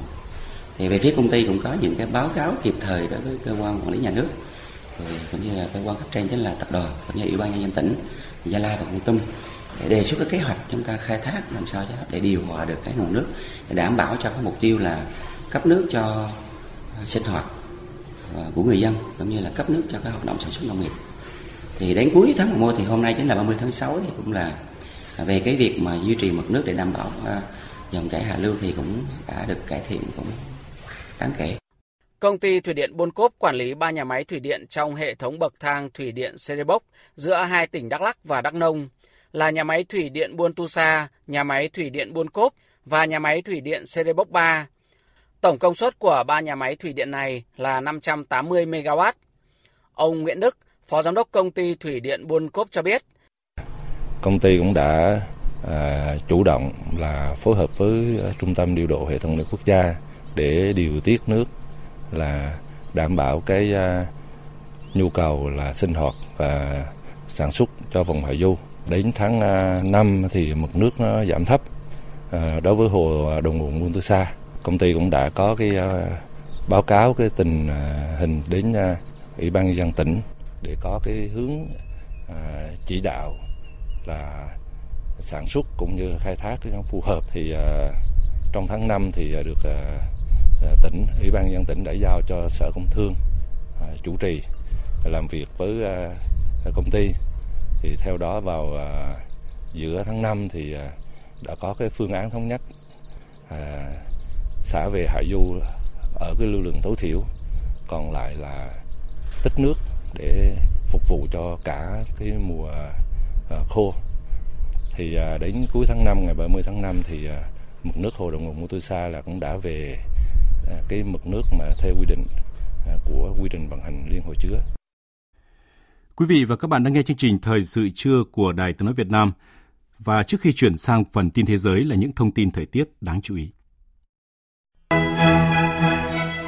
Thì về phía công ty cũng có những cái báo cáo kịp thời đối với cơ quan quản lý nhà nước, rồi cũng như là cơ quan cấp trên chính là tập đoàn cũng như ủy ban nhân dân tỉnh gia lai và con tum để đề xuất cái kế hoạch chúng ta khai thác làm sao cho để điều hòa được cái nguồn nước để đảm bảo cho cái mục tiêu là cấp nước cho sinh hoạt à, của người dân cũng như là cấp nước cho các hoạt động sản xuất nông nghiệp thì đến cuối tháng 11 thì hôm nay chính là 30 tháng 6 thì cũng là về cái việc mà duy trì mực nước để đảm bảo à, dòng chảy hạ lưu thì cũng đã được cải thiện cũng đáng kể. Công ty Thủy điện Buôn Cốp quản lý ba nhà máy thủy điện trong hệ thống bậc thang thủy điện Serebok giữa hai tỉnh Đắk Lắk và Đắk Nông là nhà máy thủy điện Buôn Tu Sa, nhà máy thủy điện Buôn Cốp và nhà máy thủy điện Serebok 3. Tổng công suất của ba nhà máy thủy điện này là 580 MW. Ông Nguyễn Đức, Phó Giám đốc Công ty Thủy điện Buôn Cốp cho biết. Công ty cũng đã à, chủ động là phối hợp với Trung tâm điều độ hệ thống nước quốc gia để điều tiết nước là đảm bảo cái à, nhu cầu là sinh hoạt và sản xuất cho vùng hạ du. Đến tháng à, 5 thì mực nước nó giảm thấp À, đối với hồ à, đồng nguồn Buôn Tư Sa. Công ty cũng đã có cái à, báo cáo cái tình à, hình đến à, Ủy ban nhân dân tỉnh để có cái hướng à, chỉ đạo là sản xuất cũng như khai thác nó phù hợp thì à, trong tháng 5 thì à, được à, à, tỉnh ủy ban nhân tỉnh đã giao cho sở công thương à, chủ trì làm việc với à, à công ty. Thì theo đó vào giữa tháng 5 thì đã có cái phương án thống nhất xả về hạ du ở cái lưu lượng tối thiểu còn lại là tích nước để phục vụ cho cả cái mùa ờ, khô thì ờ, đến cuối tháng 5 ngày 30 tháng 5 thì ờ, mực nước hồ đồng nguồn Mutusa là cũng đã về cái mực nước mà theo quy định của quy trình vận hành liên hồ chứa. Quý vị và các bạn đang nghe chương trình Thời sự trưa của Đài Tiếng nói Việt Nam. Và trước khi chuyển sang phần tin thế giới là những thông tin thời tiết đáng chú ý.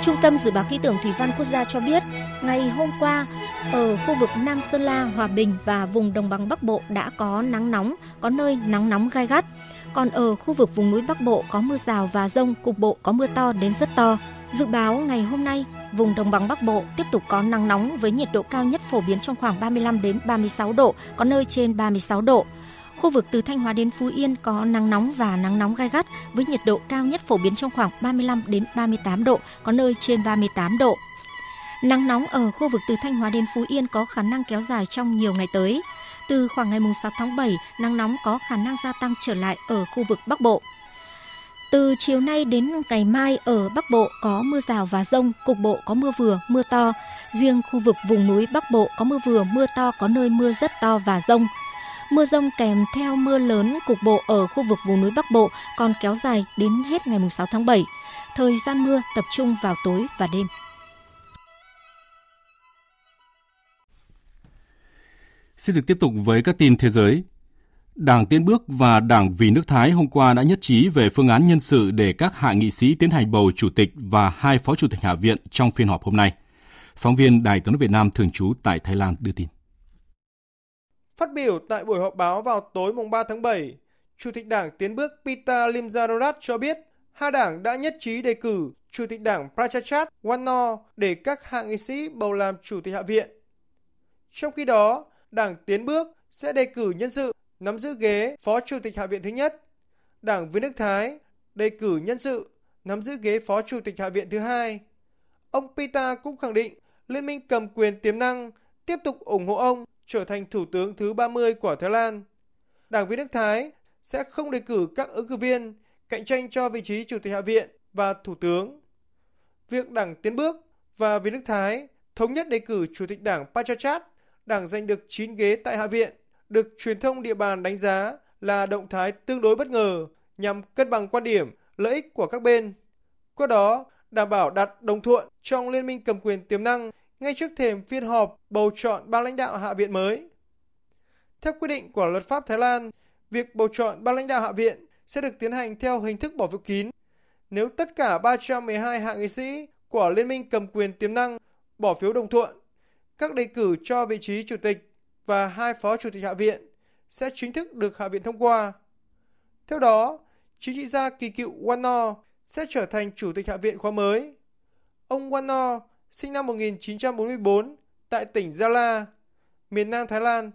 Trung tâm Dự báo Khí tượng Thủy văn Quốc gia cho biết, ngày hôm qua, ở khu vực Nam Sơn La, Hòa Bình và vùng đồng bằng Bắc Bộ đã có nắng nóng, có nơi nắng nóng gai gắt. Còn ở khu vực vùng núi Bắc Bộ có mưa rào và rông, cục bộ có mưa to đến rất to. Dự báo ngày hôm nay, vùng đồng bằng Bắc Bộ tiếp tục có nắng nóng với nhiệt độ cao nhất phổ biến trong khoảng 35 đến 36 độ, có nơi trên 36 độ. Khu vực từ Thanh Hóa đến Phú Yên có nắng nóng và nắng nóng gai gắt với nhiệt độ cao nhất phổ biến trong khoảng 35 đến 38 độ, có nơi trên 38 độ. Nắng nóng ở khu vực từ Thanh Hóa đến Phú Yên có khả năng kéo dài trong nhiều ngày tới. Từ khoảng ngày 6 tháng 7, nắng nóng có khả năng gia tăng trở lại ở khu vực Bắc Bộ. Từ chiều nay đến ngày mai ở Bắc Bộ có mưa rào và rông, cục bộ có mưa vừa, mưa to. Riêng khu vực vùng núi Bắc Bộ có mưa vừa, mưa to, có nơi mưa rất to và rông. Mưa rông kèm theo mưa lớn, cục bộ ở khu vực vùng núi Bắc Bộ còn kéo dài đến hết ngày 6 tháng 7. Thời gian mưa tập trung vào tối và đêm. Xin được tiếp tục với các tin thế giới. Đảng Tiến Bước và Đảng Vì nước Thái hôm qua đã nhất trí về phương án nhân sự để các hạ nghị sĩ tiến hành bầu chủ tịch và hai phó chủ tịch hạ viện trong phiên họp hôm nay. Phóng viên Đài tiếng nói Việt Nam thường trú tại Thái Lan đưa tin. Phát biểu tại buổi họp báo vào tối mùng 3 tháng 7, Chủ tịch Đảng Tiến Bước Pita Limjaroenrat cho biết hai đảng đã nhất trí đề cử Chủ tịch Đảng Prachachat Wanor để các hạ nghị sĩ bầu làm Chủ tịch Hạ viện. Trong khi đó, Đảng Tiến Bước sẽ đề cử nhân sự nắm giữ ghế Phó Chủ tịch Hạ viện thứ nhất. Đảng Viên nước Thái đề cử nhân sự nắm giữ ghế Phó Chủ tịch Hạ viện thứ hai. Ông Pita cũng khẳng định Liên minh cầm quyền tiềm năng tiếp tục ủng hộ ông trở thành thủ tướng thứ 30 của Thái Lan. Đảng Viên nước Thái sẽ không đề cử các ứng cử viên cạnh tranh cho vị trí Chủ tịch Hạ viện và Thủ tướng. Việc Đảng Tiến Bước và Viên nước Thái thống nhất đề cử Chủ tịch Đảng Pachachat Đảng giành được 9 ghế tại Hạ viện, được truyền thông địa bàn đánh giá là động thái tương đối bất ngờ nhằm cân bằng quan điểm, lợi ích của các bên. Qua đó, đảm bảo đạt đồng thuận trong liên minh cầm quyền tiềm năng ngay trước thềm phiên họp bầu chọn ban lãnh đạo Hạ viện mới. Theo quy định của luật pháp Thái Lan, việc bầu chọn ban lãnh đạo Hạ viện sẽ được tiến hành theo hình thức bỏ phiếu kín. Nếu tất cả 312 hạ nghị sĩ của Liên minh cầm quyền tiềm năng bỏ phiếu đồng thuận, các đề cử cho vị trí chủ tịch và hai phó chủ tịch Hạ viện sẽ chính thức được Hạ viện thông qua. Theo đó, chính trị gia kỳ cựu Wano sẽ trở thành chủ tịch Hạ viện khóa mới. Ông Wano sinh năm 1944 tại tỉnh Gia La, miền Nam Thái Lan.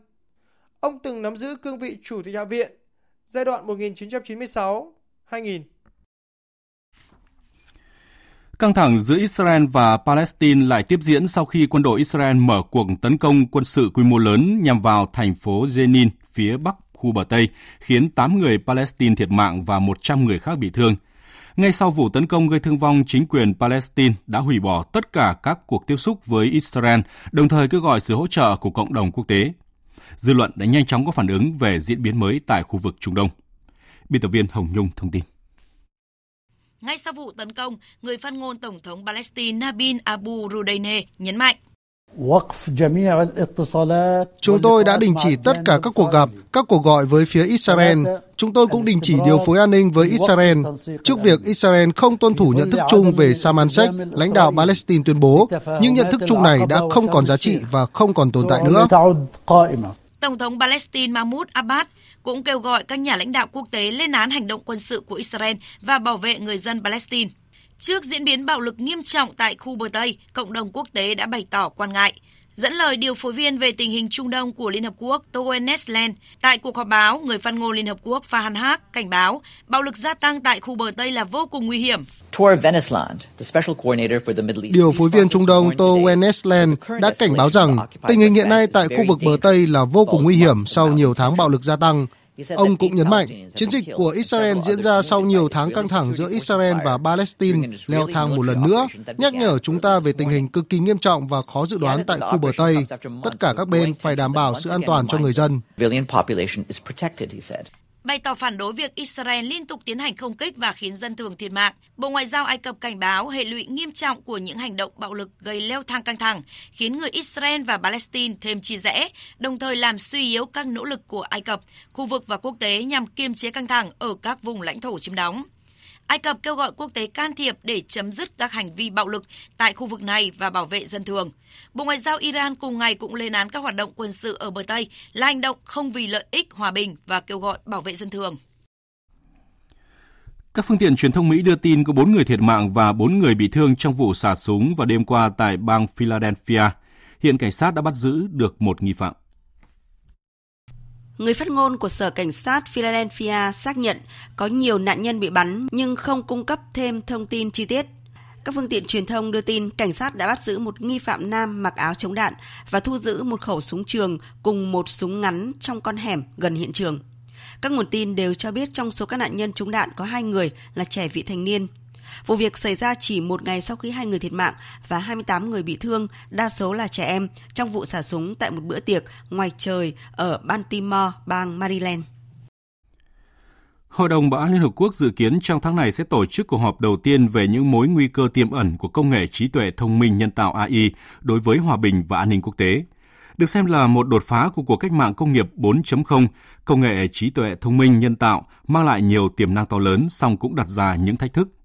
Ông từng nắm giữ cương vị chủ tịch Hạ viện giai đoạn 1996-2000. Căng thẳng giữa Israel và Palestine lại tiếp diễn sau khi quân đội Israel mở cuộc tấn công quân sự quy mô lớn nhằm vào thành phố Jenin, phía bắc khu bờ Tây, khiến 8 người Palestine thiệt mạng và 100 người khác bị thương. Ngay sau vụ tấn công gây thương vong, chính quyền Palestine đã hủy bỏ tất cả các cuộc tiếp xúc với Israel, đồng thời kêu gọi sự hỗ trợ của cộng đồng quốc tế. Dư luận đã nhanh chóng có phản ứng về diễn biến mới tại khu vực Trung Đông. Biên tập viên Hồng Nhung thông tin. Ngay sau vụ tấn công, người phát ngôn Tổng thống Palestine Nabil Abu Rudeine nhấn mạnh Chúng tôi đã đình chỉ tất cả các cuộc gặp, các cuộc gọi với phía Israel. Chúng tôi cũng đình chỉ điều phối an ninh với Israel trước việc Israel không tuân thủ nhận thức chung về Saman Sheikh, lãnh đạo Palestine tuyên bố. Nhưng nhận thức chung này đã không còn giá trị và không còn tồn tại nữa. Tổng thống Palestine Mahmoud Abbas cũng kêu gọi các nhà lãnh đạo quốc tế lên án hành động quân sự của Israel và bảo vệ người dân Palestine. Trước diễn biến bạo lực nghiêm trọng tại khu bờ Tây, cộng đồng quốc tế đã bày tỏ quan ngại. Dẫn lời điều phối viên về tình hình Trung Đông của Liên Hợp Quốc Toe Nesland, tại cuộc họp báo, người phát ngôn Liên Hợp Quốc Farhan Haq cảnh báo bạo lực gia tăng tại khu bờ Tây là vô cùng nguy hiểm. Điều phối viên Trung Đông Tô Wennesland đã cảnh báo rằng tình hình hiện nay tại khu vực bờ Tây là vô cùng nguy hiểm sau nhiều tháng bạo lực gia tăng. Ông cũng nhấn mạnh, chiến dịch của Israel diễn ra sau nhiều tháng căng thẳng giữa Israel và Palestine leo thang một lần nữa, nhắc nhở chúng ta về tình hình cực kỳ nghiêm trọng và khó dự đoán tại khu bờ Tây. Tất cả các bên phải đảm bảo sự an toàn cho người dân. Bày tỏ phản đối việc Israel liên tục tiến hành không kích và khiến dân thường thiệt mạng, Bộ Ngoại giao Ai Cập cảnh báo hệ lụy nghiêm trọng của những hành động bạo lực gây leo thang căng thẳng, khiến người Israel và Palestine thêm chia rẽ, đồng thời làm suy yếu các nỗ lực của Ai Cập, khu vực và quốc tế nhằm kiềm chế căng thẳng ở các vùng lãnh thổ chiếm đóng. Ai Cập kêu gọi quốc tế can thiệp để chấm dứt các hành vi bạo lực tại khu vực này và bảo vệ dân thường. Bộ Ngoại giao Iran cùng ngày cũng lên án các hoạt động quân sự ở bờ Tây là hành động không vì lợi ích hòa bình và kêu gọi bảo vệ dân thường. Các phương tiện truyền thông Mỹ đưa tin có 4 người thiệt mạng và 4 người bị thương trong vụ xả súng vào đêm qua tại bang Philadelphia. Hiện cảnh sát đã bắt giữ được một nghi phạm. Người phát ngôn của Sở Cảnh sát Philadelphia xác nhận có nhiều nạn nhân bị bắn nhưng không cung cấp thêm thông tin chi tiết. Các phương tiện truyền thông đưa tin cảnh sát đã bắt giữ một nghi phạm nam mặc áo chống đạn và thu giữ một khẩu súng trường cùng một súng ngắn trong con hẻm gần hiện trường. Các nguồn tin đều cho biết trong số các nạn nhân trúng đạn có hai người là trẻ vị thành niên. Vụ việc xảy ra chỉ một ngày sau khi hai người thiệt mạng và 28 người bị thương, đa số là trẻ em, trong vụ xả súng tại một bữa tiệc ngoài trời ở Baltimore, bang Maryland. Hội đồng Bảo an Liên Hợp Quốc dự kiến trong tháng này sẽ tổ chức cuộc họp đầu tiên về những mối nguy cơ tiềm ẩn của công nghệ trí tuệ thông minh nhân tạo AI đối với hòa bình và an ninh quốc tế. Được xem là một đột phá của cuộc cách mạng công nghiệp 4.0, công nghệ trí tuệ thông minh nhân tạo mang lại nhiều tiềm năng to lớn, song cũng đặt ra những thách thức.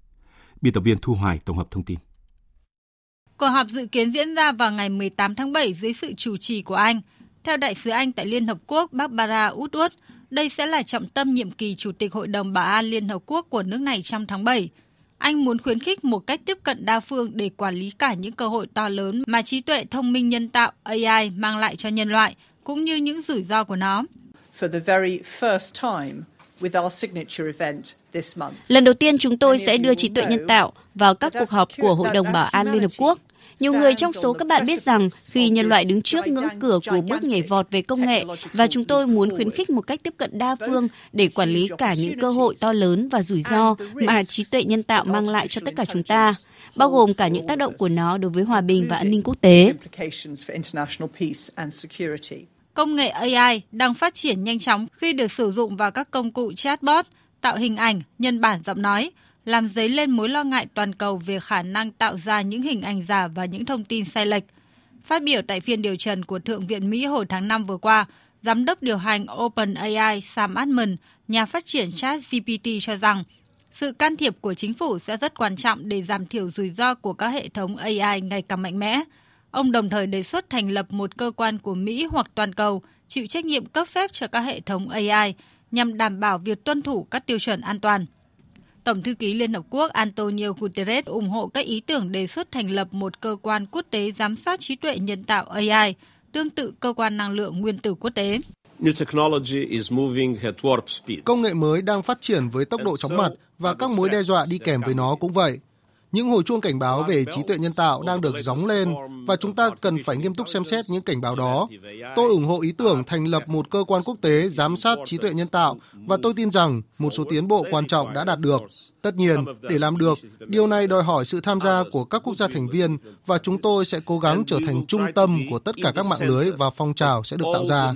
Biên tập viên Thu Hoài tổng hợp thông tin. Cuộc họp dự kiến diễn ra vào ngày 18 tháng 7 dưới sự chủ trì của Anh. Theo đại sứ Anh tại Liên Hợp Quốc Barbara Woodward, đây sẽ là trọng tâm nhiệm kỳ Chủ tịch Hội đồng Bảo an Liên Hợp Quốc của nước này trong tháng 7. Anh muốn khuyến khích một cách tiếp cận đa phương để quản lý cả những cơ hội to lớn mà trí tuệ thông minh nhân tạo AI mang lại cho nhân loại, cũng như những rủi ro của nó. For the very first time, Lần đầu tiên chúng tôi sẽ đưa trí tuệ nhân tạo vào các cuộc họp của Hội đồng Bảo an Liên Hợp Quốc. Nhiều người trong số các bạn biết rằng khi nhân loại đứng trước ngưỡng cửa của bước nhảy vọt về công nghệ và chúng tôi muốn khuyến khích một cách tiếp cận đa phương để quản lý cả những cơ hội to lớn và rủi ro mà trí tuệ nhân tạo mang lại cho tất cả chúng ta, bao gồm cả những tác động của nó đối với hòa bình và an ninh quốc tế. Công nghệ AI đang phát triển nhanh chóng khi được sử dụng vào các công cụ chatbot, tạo hình ảnh, nhân bản giọng nói, làm dấy lên mối lo ngại toàn cầu về khả năng tạo ra những hình ảnh giả và những thông tin sai lệch. Phát biểu tại phiên điều trần của Thượng viện Mỹ hồi tháng 5 vừa qua, Giám đốc điều hành OpenAI Sam Altman, nhà phát triển ChatGPT cho rằng sự can thiệp của chính phủ sẽ rất quan trọng để giảm thiểu rủi ro của các hệ thống AI ngày càng mạnh mẽ. Ông đồng thời đề xuất thành lập một cơ quan của Mỹ hoặc toàn cầu chịu trách nhiệm cấp phép cho các hệ thống AI nhằm đảm bảo việc tuân thủ các tiêu chuẩn an toàn. Tổng thư ký Liên Hợp Quốc Antonio Guterres ủng hộ các ý tưởng đề xuất thành lập một cơ quan quốc tế giám sát trí tuệ nhân tạo AI, tương tự cơ quan năng lượng nguyên tử quốc tế. Công nghệ mới đang phát triển với tốc độ chóng mặt và các mối đe dọa đi kèm với nó cũng vậy. Những hồi chuông cảnh báo về trí tuệ nhân tạo đang được gióng lên và chúng ta cần phải nghiêm túc xem xét những cảnh báo đó. Tôi ủng hộ ý tưởng thành lập một cơ quan quốc tế giám sát trí tuệ nhân tạo và tôi tin rằng một số tiến bộ quan trọng đã đạt được. Tất nhiên, để làm được, điều này đòi hỏi sự tham gia của các quốc gia thành viên và chúng tôi sẽ cố gắng trở thành trung tâm của tất cả các mạng lưới và phong trào sẽ được tạo ra.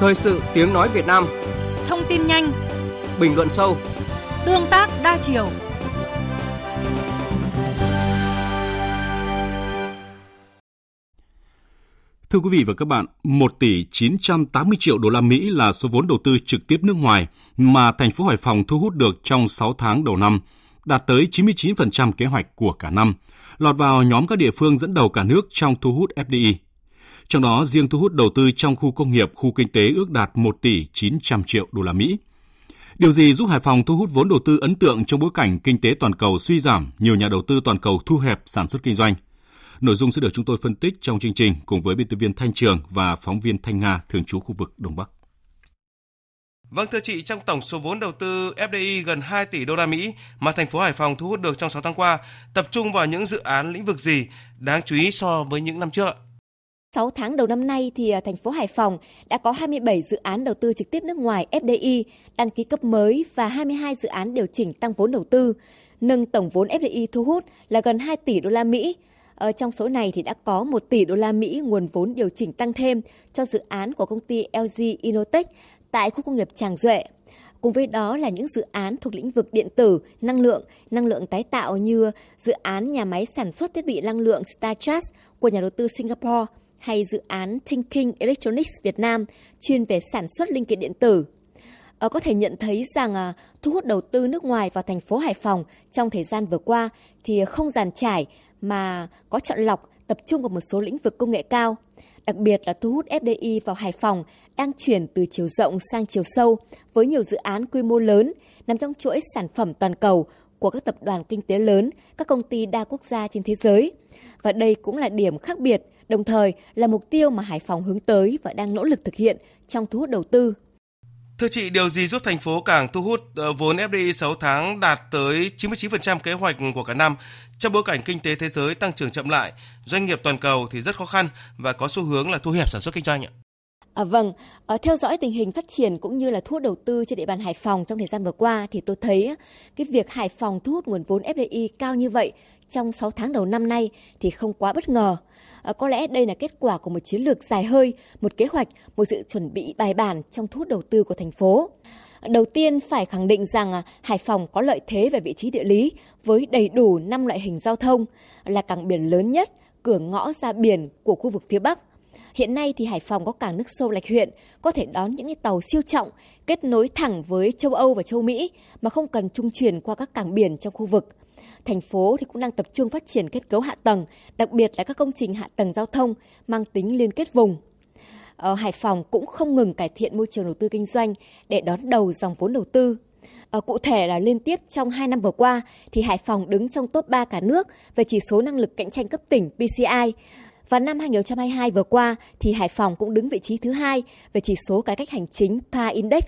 Thời sự tiếng nói Việt Nam. Thông tin nhanh. Bình luận sâu. Tương tác đa chiều. Thưa quý vị và các bạn, 1 tỷ 980 triệu đô la Mỹ là số vốn đầu tư trực tiếp nước ngoài mà thành phố Hải Phòng thu hút được trong 6 tháng đầu năm, đạt tới 99% kế hoạch của cả năm, lọt vào nhóm các địa phương dẫn đầu cả nước trong thu hút FDI. Trong đó, riêng thu hút đầu tư trong khu công nghiệp, khu kinh tế ước đạt 1 tỷ 900 triệu đô la Mỹ. Điều gì giúp Hải Phòng thu hút vốn đầu tư ấn tượng trong bối cảnh kinh tế toàn cầu suy giảm, nhiều nhà đầu tư toàn cầu thu hẹp sản xuất kinh doanh? Nội dung sẽ được chúng tôi phân tích trong chương trình cùng với biên tập viên Thanh Trường và phóng viên Thanh Nga thường trú khu vực Đông Bắc. Vâng thưa chị, trong tổng số vốn đầu tư FDI gần 2 tỷ đô la Mỹ mà thành phố Hải Phòng thu hút được trong 6 tháng qua, tập trung vào những dự án lĩnh vực gì đáng chú ý so với những năm trước? 6 tháng đầu năm nay thì à, thành phố Hải Phòng đã có 27 dự án đầu tư trực tiếp nước ngoài FDI đăng ký cấp mới và 22 dự án điều chỉnh tăng vốn đầu tư, nâng tổng vốn FDI thu hút là gần 2 tỷ đô la Mỹ. Ở trong số này thì đã có 1 tỷ đô la Mỹ nguồn vốn điều chỉnh tăng thêm cho dự án của công ty LG Inotech tại khu công nghiệp Tràng Duệ. Cùng với đó là những dự án thuộc lĩnh vực điện tử, năng lượng, năng lượng tái tạo như dự án nhà máy sản xuất thiết bị năng lượng StarCharge của nhà đầu tư Singapore hay dự án Thinking Electronics Việt Nam chuyên về sản xuất linh kiện điện tử. À, có thể nhận thấy rằng à, thu hút đầu tư nước ngoài vào thành phố Hải Phòng trong thời gian vừa qua thì không giàn trải mà có chọn lọc tập trung vào một số lĩnh vực công nghệ cao. Đặc biệt là thu hút FDI vào Hải Phòng đang chuyển từ chiều rộng sang chiều sâu với nhiều dự án quy mô lớn nằm trong chuỗi sản phẩm toàn cầu của các tập đoàn kinh tế lớn, các công ty đa quốc gia trên thế giới. Và đây cũng là điểm khác biệt, đồng thời là mục tiêu mà Hải Phòng hướng tới và đang nỗ lực thực hiện trong thu hút đầu tư. Thưa chị, điều gì giúp thành phố càng thu hút ờ, vốn FDI 6 tháng đạt tới 99% kế hoạch của cả năm trong bối cảnh kinh tế thế giới tăng trưởng chậm lại, doanh nghiệp toàn cầu thì rất khó khăn và có xu hướng là thu hẹp sản xuất kinh doanh ạ? À, vâng, à, theo dõi tình hình phát triển cũng như là thu hút đầu tư trên địa bàn Hải Phòng trong thời gian vừa qua thì tôi thấy cái việc Hải Phòng thu hút nguồn vốn FDI cao như vậy trong 6 tháng đầu năm nay thì không quá bất ngờ. À, có lẽ đây là kết quả của một chiến lược dài hơi, một kế hoạch, một sự chuẩn bị bài bản trong thu hút đầu tư của thành phố. Đầu tiên phải khẳng định rằng à, Hải Phòng có lợi thế về vị trí địa lý với đầy đủ 5 loại hình giao thông là cảng biển lớn nhất, cửa ngõ ra biển của khu vực phía Bắc. Hiện nay thì Hải Phòng có cảng nước sâu Lạch Huyện, có thể đón những cái tàu siêu trọng kết nối thẳng với châu Âu và châu Mỹ mà không cần trung chuyển qua các cảng biển trong khu vực. Thành phố thì cũng đang tập trung phát triển kết cấu hạ tầng, đặc biệt là các công trình hạ tầng giao thông mang tính liên kết vùng. Ở Hải Phòng cũng không ngừng cải thiện môi trường đầu tư kinh doanh để đón đầu dòng vốn đầu tư. Ở cụ thể là liên tiếp trong 2 năm vừa qua thì Hải Phòng đứng trong top 3 cả nước về chỉ số năng lực cạnh tranh cấp tỉnh PCI. Và năm 2022 vừa qua thì Hải Phòng cũng đứng vị trí thứ hai về chỉ số cải cách hành chính PA Index.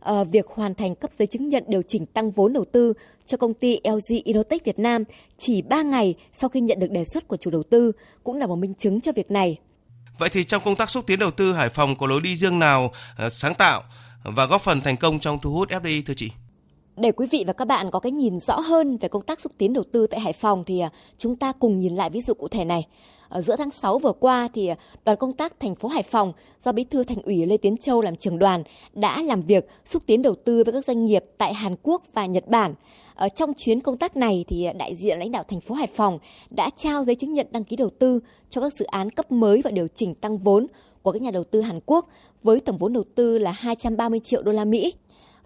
À, việc hoàn thành cấp giấy chứng nhận điều chỉnh tăng vốn đầu tư cho công ty LG Inotech Việt Nam chỉ 3 ngày sau khi nhận được đề xuất của chủ đầu tư cũng là một minh chứng cho việc này. Vậy thì trong công tác xúc tiến đầu tư Hải Phòng có lối đi riêng nào ờ, sáng tạo và góp phần thành công trong thu hút FDI thưa chị? Để quý vị và các bạn có cái nhìn rõ hơn về công tác xúc tiến đầu tư tại Hải Phòng thì à, chúng ta cùng nhìn lại ví dụ cụ thể này. Ở giữa tháng 6 vừa qua thì à, đoàn công tác thành phố Hải Phòng do Bí thư Thành ủy Lê Tiến Châu làm trưởng đoàn đã làm việc xúc tiến đầu tư với các doanh nghiệp tại Hàn Quốc và Nhật Bản. Ở trong chuyến công tác này thì à, đại diện lãnh đạo thành phố Hải Phòng đã trao giấy chứng nhận đăng ký đầu tư cho các dự án cấp mới và điều chỉnh tăng vốn của các nhà đầu tư Hàn Quốc với tổng vốn đầu tư là 230 triệu đô la Mỹ.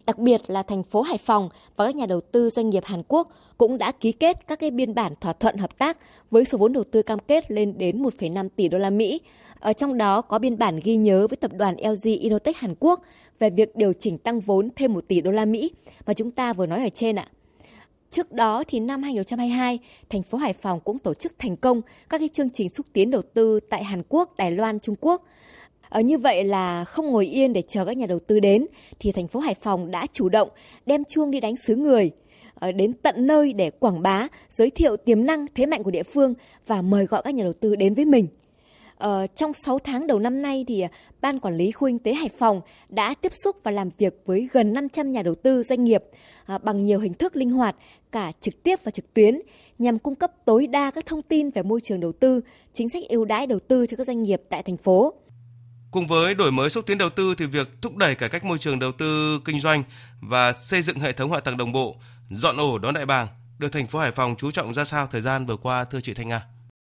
Đặc biệt là thành phố Hải Phòng và các nhà đầu tư doanh nghiệp Hàn Quốc cũng đã ký kết các cái biên bản thỏa thuận hợp tác với số vốn đầu tư cam kết lên đến 1,5 tỷ đô la Mỹ. Ở trong đó có biên bản ghi nhớ với tập đoàn LG Inotech Hàn Quốc về việc điều chỉnh tăng vốn thêm 1 tỷ đô la Mỹ mà chúng ta vừa nói ở trên ạ. Trước đó thì năm 2022, thành phố Hải Phòng cũng tổ chức thành công các cái chương trình xúc tiến đầu tư tại Hàn Quốc, Đài Loan, Trung Quốc. Ở như vậy là không ngồi yên để chờ các nhà đầu tư đến thì thành phố Hải Phòng đã chủ động đem chuông đi đánh xứ người ờ, đến tận nơi để quảng bá, giới thiệu tiềm năng, thế mạnh của địa phương và mời gọi các nhà đầu tư đến với mình. Ờ, trong 6 tháng đầu năm nay thì ờ, Ban Quản lý Khu Kinh tế Hải Phòng đã tiếp xúc và làm việc với gần 500 nhà đầu tư doanh nghiệp à, bằng nhiều hình thức linh hoạt, cả trực tiếp và trực tuyến, nhằm cung cấp tối đa các thông tin về môi trường đầu tư, chính sách ưu đãi đầu tư cho các doanh nghiệp tại thành phố. Cùng với đổi mới xúc tiến đầu tư thì việc thúc đẩy cải cách môi trường đầu tư kinh doanh và xây dựng hệ thống hạ tầng đồng bộ, dọn ổ đón đại bàng được thành phố Hải Phòng chú trọng ra sao thời gian vừa qua thưa chị Thanh Nga?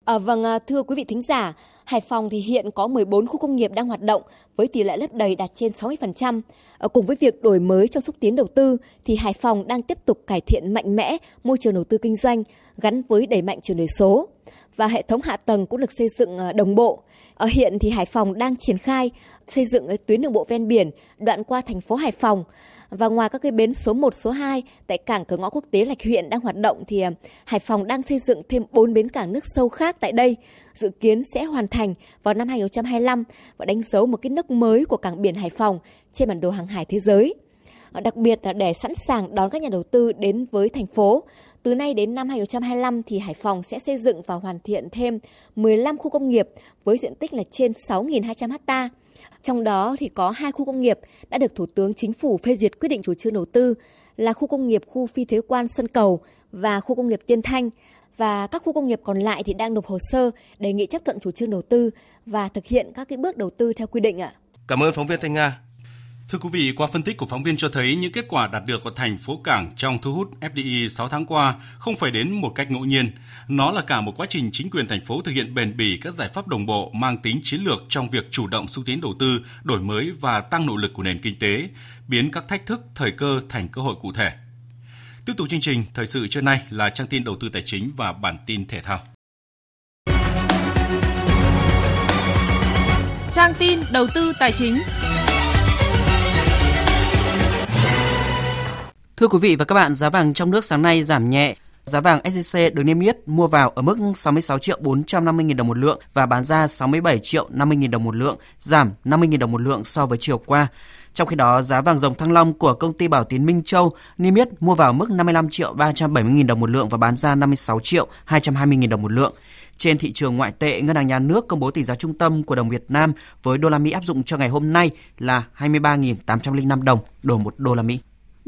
À, vâng, à, thưa quý vị thính giả, Hải Phòng thì hiện có 14 khu công nghiệp đang hoạt động với tỷ lệ lấp đầy đạt trên 60%. À, cùng với việc đổi mới trong xúc tiến đầu tư thì Hải Phòng đang tiếp tục cải thiện mạnh mẽ môi trường đầu tư kinh doanh gắn với đẩy mạnh chuyển đổi số và hệ thống hạ tầng cũng được xây dựng à, đồng bộ. Ở hiện thì Hải Phòng đang triển khai xây dựng tuyến đường bộ ven biển đoạn qua thành phố Hải Phòng và ngoài các cái bến số 1, số 2 tại cảng cửa ngõ quốc tế Lạch Huyện đang hoạt động thì à, Hải Phòng đang xây dựng thêm 4 bến cảng nước sâu khác tại đây, dự kiến sẽ hoàn thành vào năm 2025 và đánh dấu một cái nấc mới của cảng biển Hải Phòng trên bản đồ hàng hải thế giới. Đặc biệt là để sẵn sàng đón các nhà đầu tư đến với thành phố, từ nay đến năm 2025 thì Hải Phòng sẽ xây dựng và hoàn thiện thêm 15 khu công nghiệp với diện tích là trên 6.200 ha. Trong đó thì có hai khu công nghiệp đã được Thủ tướng Chính phủ phê duyệt quyết định chủ trương đầu tư là khu công nghiệp khu phi thuế quan Xuân Cầu và khu công nghiệp Tiên Thanh và các khu công nghiệp còn lại thì đang nộp hồ sơ đề nghị chấp thuận chủ trương đầu tư và thực hiện các cái bước đầu tư theo quy định ạ. Cảm ơn phóng viên Thanh Nga. Thưa quý vị, qua phân tích của phóng viên cho thấy những kết quả đạt được của thành phố Cảng trong thu hút FDI 6 tháng qua không phải đến một cách ngẫu nhiên. Nó là cả một quá trình chính quyền thành phố thực hiện bền bỉ các giải pháp đồng bộ mang tính chiến lược trong việc chủ động xúc tiến đầu tư, đổi mới và tăng nội lực của nền kinh tế, biến các thách thức, thời cơ thành cơ hội cụ thể. Tiếp tục chương trình, thời sự trưa nay là trang tin đầu tư tài chính và bản tin thể thao. Trang tin đầu tư tài chính. Thưa quý vị và các bạn, giá vàng trong nước sáng nay giảm nhẹ. Giá vàng SJC được niêm yết mua vào ở mức 66 triệu 450 000 đồng một lượng và bán ra 67 triệu 50 000 đồng một lượng, giảm 50 000 đồng một lượng so với chiều qua. Trong khi đó, giá vàng dòng thăng long của công ty Bảo Tín Minh Châu niêm yết mua vào mức 55 triệu 370 000 đồng một lượng và bán ra 56 triệu 220 000 đồng một lượng. Trên thị trường ngoại tệ, Ngân hàng Nhà nước công bố tỷ giá trung tâm của đồng Việt Nam với đô la Mỹ áp dụng cho ngày hôm nay là 23.805 đồng đổi 1 đô la Mỹ.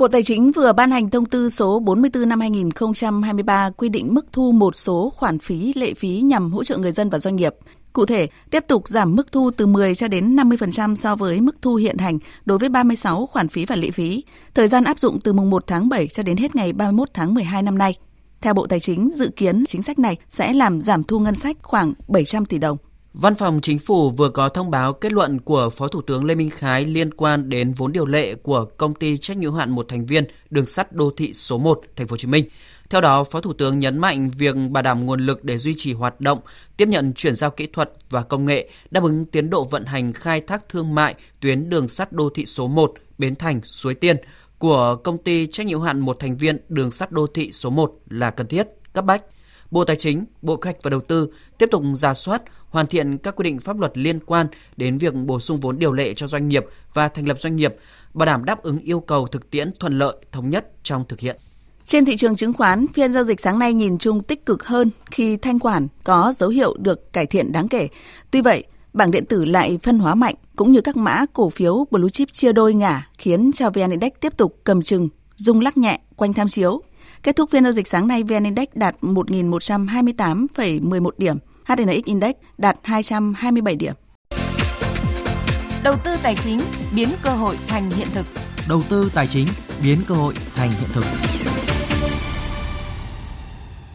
Bộ Tài chính vừa ban hành thông tư số 44 năm 2023 quy định mức thu một số khoản phí lệ phí nhằm hỗ trợ người dân và doanh nghiệp. Cụ thể, tiếp tục giảm mức thu từ 10 cho đến 50% so với mức thu hiện hành đối với 36 khoản phí và lệ phí. Thời gian áp dụng từ mùng 1 tháng 7 cho đến hết ngày 31 tháng 12 năm nay. Theo Bộ Tài chính, dự kiến chính sách này sẽ làm giảm thu ngân sách khoảng 700 tỷ đồng. Văn phòng Chính phủ vừa có thông báo kết luận của Phó Thủ tướng Lê Minh Khái liên quan đến vốn điều lệ của công ty trách nhiệm hạn một thành viên đường sắt đô thị số 1 Thành phố Hồ Chí Minh. Theo đó, Phó Thủ tướng nhấn mạnh việc bảo đảm nguồn lực để duy trì hoạt động, tiếp nhận chuyển giao kỹ thuật và công nghệ, đáp ứng tiến độ vận hành khai thác thương mại tuyến đường sắt đô thị số 1 Bến Thành Suối Tiên của công ty trách nhiệm hạn một thành viên đường sắt đô thị số 1 là cần thiết, cấp bách. Bộ Tài chính, Bộ Kế hoạch và Đầu tư tiếp tục ra soát, hoàn thiện các quy định pháp luật liên quan đến việc bổ sung vốn điều lệ cho doanh nghiệp và thành lập doanh nghiệp, bảo đảm đáp ứng yêu cầu thực tiễn thuận lợi, thống nhất trong thực hiện. Trên thị trường chứng khoán, phiên giao dịch sáng nay nhìn chung tích cực hơn khi thanh khoản có dấu hiệu được cải thiện đáng kể. Tuy vậy, bảng điện tử lại phân hóa mạnh cũng như các mã cổ phiếu blue chip chia đôi ngả khiến cho VN Index tiếp tục cầm chừng, rung lắc nhẹ quanh tham chiếu. Kết thúc phiên giao dịch sáng nay, VN Index đạt 1.128,11 điểm, HNX Index đạt 227 điểm. Đầu tư tài chính biến cơ hội thành hiện thực. Đầu tư tài chính biến cơ hội thành hiện thực.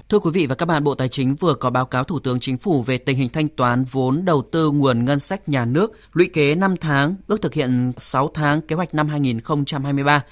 Thưa quý vị và các bạn, Bộ Tài chính vừa có báo cáo Thủ tướng Chính phủ về tình hình thanh toán vốn đầu tư nguồn ngân sách nhà nước lũy kế 5 tháng, ước thực hiện 6 tháng kế hoạch năm 2023.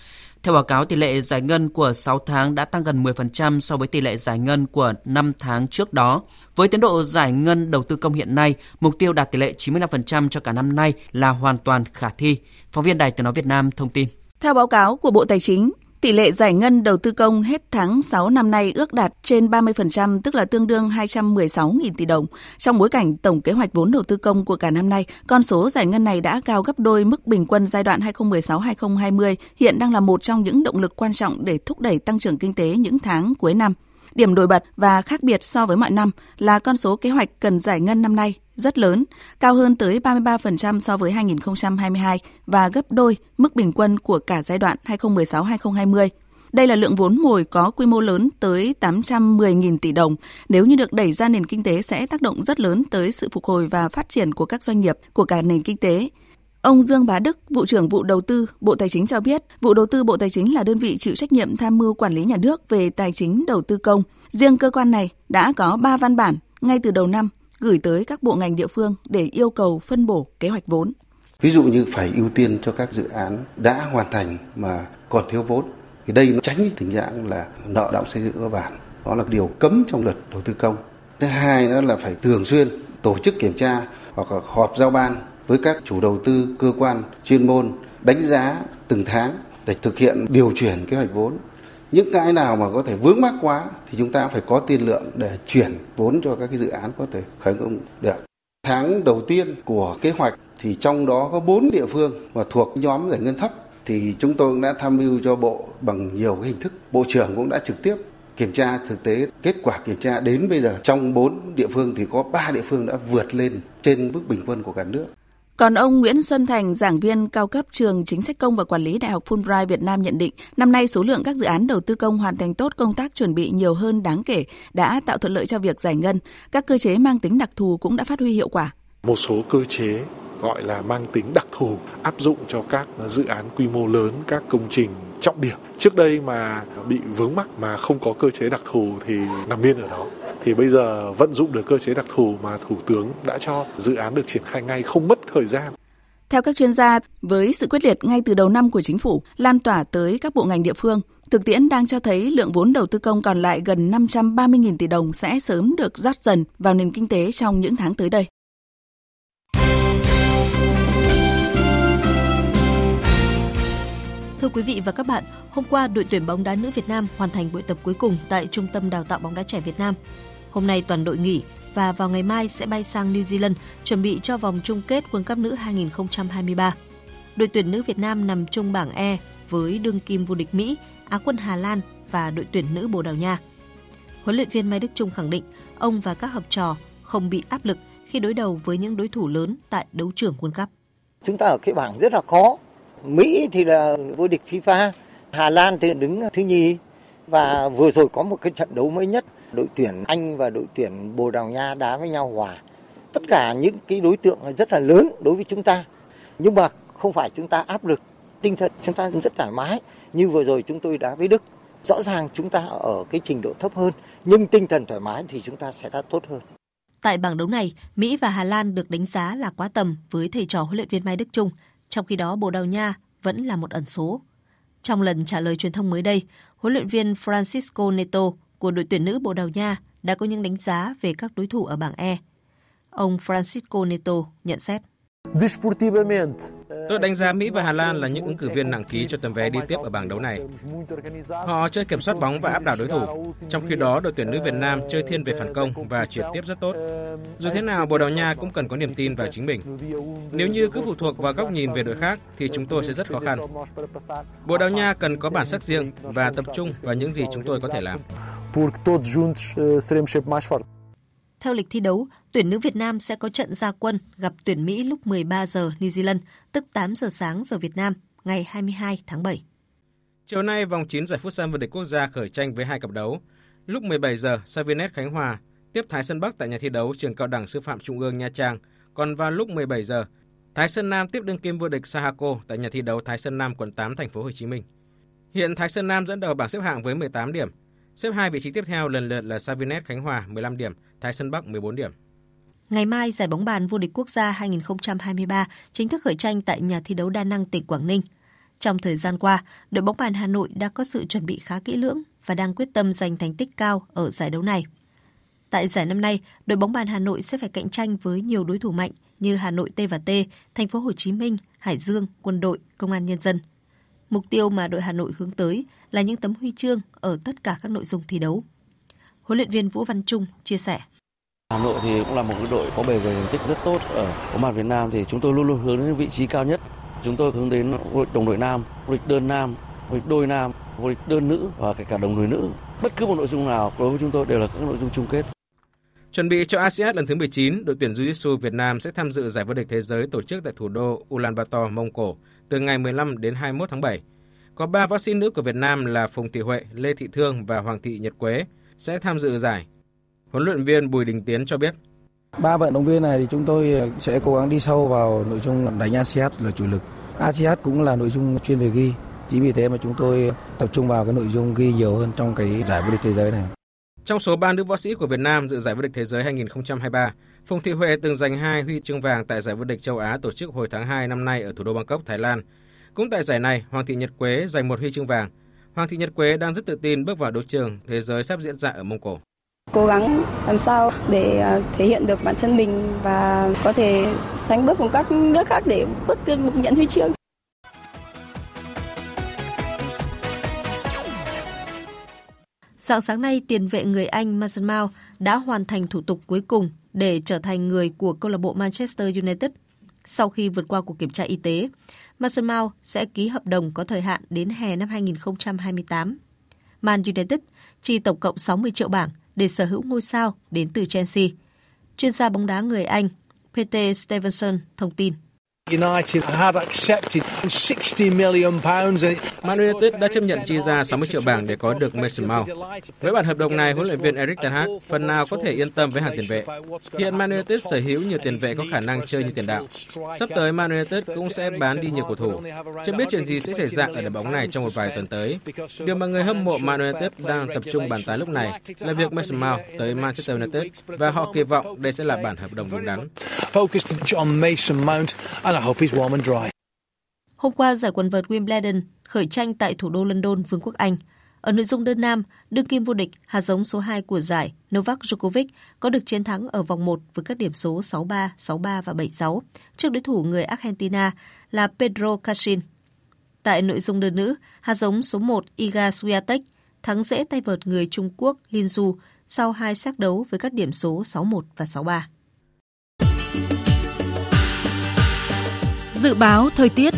Theo báo cáo, tỷ lệ giải ngân của 6 tháng đã tăng gần 10% so với tỷ lệ giải ngân của 5 tháng trước đó. Với tiến độ giải ngân đầu tư công hiện nay, mục tiêu đạt tỷ lệ 95% cho cả năm nay là hoàn toàn khả thi. Phóng viên Đài Tiếng Nói Việt Nam thông tin. Theo báo cáo của Bộ Tài chính, Tỷ lệ giải ngân đầu tư công hết tháng 6 năm nay ước đạt trên 30%, tức là tương đương 216.000 tỷ đồng. Trong bối cảnh tổng kế hoạch vốn đầu tư công của cả năm nay, con số giải ngân này đã cao gấp đôi mức bình quân giai đoạn 2016-2020, hiện đang là một trong những động lực quan trọng để thúc đẩy tăng trưởng kinh tế những tháng cuối năm. Điểm nổi bật và khác biệt so với mọi năm là con số kế hoạch cần giải ngân năm nay rất lớn, cao hơn tới 33% so với 2022 và gấp đôi mức bình quân của cả giai đoạn 2016-2020. Đây là lượng vốn mồi có quy mô lớn tới 810.000 tỷ đồng. Nếu như được đẩy ra nền kinh tế sẽ tác động rất lớn tới sự phục hồi và phát triển của các doanh nghiệp, của cả nền kinh tế. Ông Dương Bá Đức, vụ trưởng vụ đầu tư Bộ Tài chính cho biết, vụ đầu tư Bộ Tài chính là đơn vị chịu trách nhiệm tham mưu quản lý nhà nước về tài chính đầu tư công. Riêng cơ quan này đã có 3 văn bản ngay từ đầu năm gửi tới các bộ ngành địa phương để yêu cầu phân bổ kế hoạch vốn. Ví dụ như phải ưu tiên cho các dự án đã hoàn thành mà còn thiếu vốn. Thì đây nó tránh tình trạng là nợ động xây dựng cơ bản. Đó là điều cấm trong luật đầu tư công. Thứ hai nữa là phải thường xuyên tổ chức kiểm tra hoặc là họp giao ban với các chủ đầu tư, cơ quan, chuyên môn đánh giá từng tháng để thực hiện điều chuyển kế hoạch vốn. Những cái nào mà có thể vướng mắc quá thì chúng ta phải có tiền lượng để chuyển vốn cho các cái dự án có thể khởi công được. Tháng đầu tiên của kế hoạch thì trong đó có 4 địa phương mà thuộc nhóm giải ngân thấp thì chúng tôi cũng đã tham mưu cho bộ bằng nhiều cái hình thức. Bộ trưởng cũng đã trực tiếp kiểm tra thực tế kết quả kiểm tra đến bây giờ trong 4 địa phương thì có 3 địa phương đã vượt lên trên mức bình quân của cả nước. Còn ông Nguyễn Xuân Thành, giảng viên cao cấp trường Chính sách công và Quản lý Đại học Fulbright Việt Nam nhận định, năm nay số lượng các dự án đầu tư công hoàn thành tốt công tác chuẩn bị nhiều hơn đáng kể, đã tạo thuận lợi cho việc giải ngân. Các cơ chế mang tính đặc thù cũng đã phát huy hiệu quả. Một số cơ chế gọi là mang tính đặc thù áp dụng cho các dự án quy mô lớn, các công trình trọng điểm. Trước đây mà bị vướng mắc mà không có cơ chế đặc thù thì nằm yên ở đó thì bây giờ vận dụng được cơ chế đặc thù mà Thủ tướng đã cho dự án được triển khai ngay không mất thời gian. Theo các chuyên gia, với sự quyết liệt ngay từ đầu năm của chính phủ, lan tỏa tới các bộ ngành địa phương, thực tiễn đang cho thấy lượng vốn đầu tư công còn lại gần 530.000 tỷ đồng sẽ sớm được rót dần vào nền kinh tế trong những tháng tới đây. Thưa quý vị và các bạn, hôm qua đội tuyển bóng đá nữ Việt Nam hoàn thành buổi tập cuối cùng tại Trung tâm Đào tạo bóng đá trẻ Việt Nam. Hôm nay toàn đội nghỉ và vào ngày mai sẽ bay sang New Zealand chuẩn bị cho vòng chung kết World Cup nữ 2023. Đội tuyển nữ Việt Nam nằm trong bảng E với đương kim vô địch Mỹ, Á quân Hà Lan và đội tuyển nữ Bồ Đào Nha. Huấn luyện viên Mai Đức Trung khẳng định ông và các học trò không bị áp lực khi đối đầu với những đối thủ lớn tại đấu trường World Cup. Chúng ta ở cái bảng rất là khó. Mỹ thì là vô địch FIFA, Hà Lan thì đứng thứ nhì và vừa rồi có một cái trận đấu mới nhất đội tuyển Anh và đội tuyển Bồ Đào Nha đá với nhau hòa. Tất cả những cái đối tượng rất là lớn đối với chúng ta. Nhưng mà không phải chúng ta áp lực, tinh thần chúng ta rất thoải mái. Như vừa rồi chúng tôi đá với Đức. Rõ ràng chúng ta ở cái trình độ thấp hơn, nhưng tinh thần thoải mái thì chúng ta sẽ đá tốt hơn. Tại bảng đấu này, Mỹ và Hà Lan được đánh giá là quá tầm với thầy trò huấn luyện viên Mai Đức Chung, trong khi đó Bồ Đào Nha vẫn là một ẩn số. Trong lần trả lời truyền thông mới đây, huấn luyện viên Francisco Neto của đội tuyển nữ Bồ Đào Nha đã có những đánh giá về các đối thủ ở bảng E. Ông Francisco Neto nhận xét. Tôi đánh giá Mỹ và Hà Lan là những ứng cử viên nặng ký cho tấm vé đi tiếp ở bảng đấu này. Họ chơi kiểm soát bóng và áp đảo đối thủ, trong khi đó đội tuyển nữ Việt Nam chơi thiên về phản công và chuyển tiếp rất tốt. Dù thế nào, Bồ Đào Nha cũng cần có niềm tin vào chính mình. Nếu như cứ phụ thuộc vào góc nhìn về đội khác thì chúng tôi sẽ rất khó khăn. Bồ Đào Nha cần có bản sắc riêng và tập trung vào những gì chúng tôi có thể làm. Theo lịch thi đấu, tuyển nữ Việt Nam sẽ có trận gia quân gặp tuyển Mỹ lúc 13 giờ New Zealand, tức 8 giờ sáng giờ Việt Nam, ngày 22 tháng 7. Chiều nay, vòng 9 giải Phút sân vô địch quốc gia khởi tranh với hai cặp đấu. Lúc 17 giờ, Savinet Khánh Hòa tiếp Thái Sơn Bắc tại nhà thi đấu trường cao đẳng sư phạm Trung ương Nha Trang. Còn vào lúc 17 giờ, Thái Sơn Nam tiếp đương kim vô địch Sahako tại nhà thi đấu Thái Sơn Nam quận 8 thành phố Hồ Chí Minh. Hiện Thái Sơn Nam dẫn đầu bảng xếp hạng với 18 điểm. Xếp hai vị trí tiếp theo lần lượt là Savinet Khánh Hòa 15 điểm, Thái Sơn Bắc 14 điểm. Ngày mai, giải bóng bàn vô địch quốc gia 2023 chính thức khởi tranh tại nhà thi đấu Đa Năng tỉnh Quảng Ninh. Trong thời gian qua, đội bóng bàn Hà Nội đã có sự chuẩn bị khá kỹ lưỡng và đang quyết tâm giành thành tích cao ở giải đấu này. Tại giải năm nay, đội bóng bàn Hà Nội sẽ phải cạnh tranh với nhiều đối thủ mạnh như Hà Nội T và T, Thành phố Hồ Chí Minh, Hải Dương, Quân đội, Công an Nhân dân. Mục tiêu mà đội Hà Nội hướng tới là những tấm huy chương ở tất cả các nội dung thi đấu. Huấn luyện viên Vũ Văn Trung chia sẻ. Hà Nội thì cũng là một cái đội có bề dày thành tích rất tốt ở bóng bàn Việt Nam thì chúng tôi luôn luôn hướng đến vị trí cao nhất. Chúng tôi hướng đến vô địch đồng đội nam, vô địch đơn nam, vô địch đôi nam, vô địch đơn nữ và kể cả đồng đội nữ. Bất cứ một nội dung nào đối với chúng tôi đều là các nội dung chung kết. Chuẩn bị cho ASEAN lần thứ 19, đội tuyển Jiu-Jitsu Việt Nam sẽ tham dự giải vô địch thế giới tổ chức tại thủ đô Ulaanbaatar, Mông Cổ từ ngày 15 đến 21 tháng 7. Có 3 võ sĩ nữ của Việt Nam là Phùng Thị Huệ, Lê Thị Thương và Hoàng Thị Nhật Quế sẽ tham dự giải. Huấn luyện viên Bùi Đình Tiến cho biết. Ba vận động viên này thì chúng tôi sẽ cố gắng đi sâu vào nội dung đánh ASEAN là chủ lực. ASEAN cũng là nội dung chuyên về ghi. Chính vì thế mà chúng tôi tập trung vào cái nội dung ghi nhiều hơn trong cái giải vô địch thế giới này. Trong số 3 nữ võ sĩ của Việt Nam dự giải vô địch thế giới 2023, Phùng Thị Huệ từng giành hai huy chương vàng tại giải vô địch châu Á tổ chức hồi tháng 2 năm nay ở thủ đô Bangkok, Thái Lan. Cũng tại giải này, Hoàng Thị Nhật Quế giành một huy chương vàng. Hoàng Thị Nhật Quế đang rất tự tin bước vào đấu trường thế giới sắp diễn ra ở Mông Cổ. Cố gắng làm sao để ờ, thể hiện được bản thân mình và có thể sánh bước cùng các nước khác để bước được nhận huy chương. Sáng sáng nay, tiền vệ người Anh Mason Mount đã hoàn thành thủ tục cuối cùng để trở thành người của câu lạc bộ Manchester United. Sau khi vượt qua cuộc kiểm tra y tế, Mason Mount sẽ ký hợp đồng có thời hạn đến hè năm 2028. Man United chi tổng cộng 60 triệu bảng để sở hữu ngôi sao đến từ Chelsea. Chuyên gia bóng đá người Anh Peter Stevenson thông tin. United had accepted 60 million pounds. Man United đã chấp nhận chi ra 60 triệu bảng để có được Mason Mount. Với bản hợp đồng này, huấn luyện viên Erik ten Hag phần nào có thể yên tâm với hàng tiền vệ. Hiện Man United sở hữu nhiều tiền vệ có khả năng chơi như tiền đạo. Sắp tới Man United cũng sẽ bán đi nhiều cầu thủ. Chưa biết chuyện gì sẽ xảy ra ở đội bóng này trong một vài tuần tới. Điều mà người hâm mộ Man United đang tập trung bàn tán lúc này là việc Mason Mount tới Manchester United và họ kỳ vọng đây sẽ là bản hợp đồng đúng đắn. Hôm qua, giải quần vợt Wimbledon khởi tranh tại thủ đô London, Vương quốc Anh. Ở nội dung đơn nam, đương kim vô địch hạt giống số 2 của giải Novak Djokovic có được chiến thắng ở vòng 1 với các điểm số 6-3, 6-3 và 7-6 trước đối thủ người Argentina là Pedro Cachin. Tại nội dung đơn nữ, hạt giống số 1 Iga Swiatek thắng dễ tay vợt người Trung Quốc Lin Du sau hai xác đấu với các điểm số 6-1 và 6-3. Dự báo thời tiết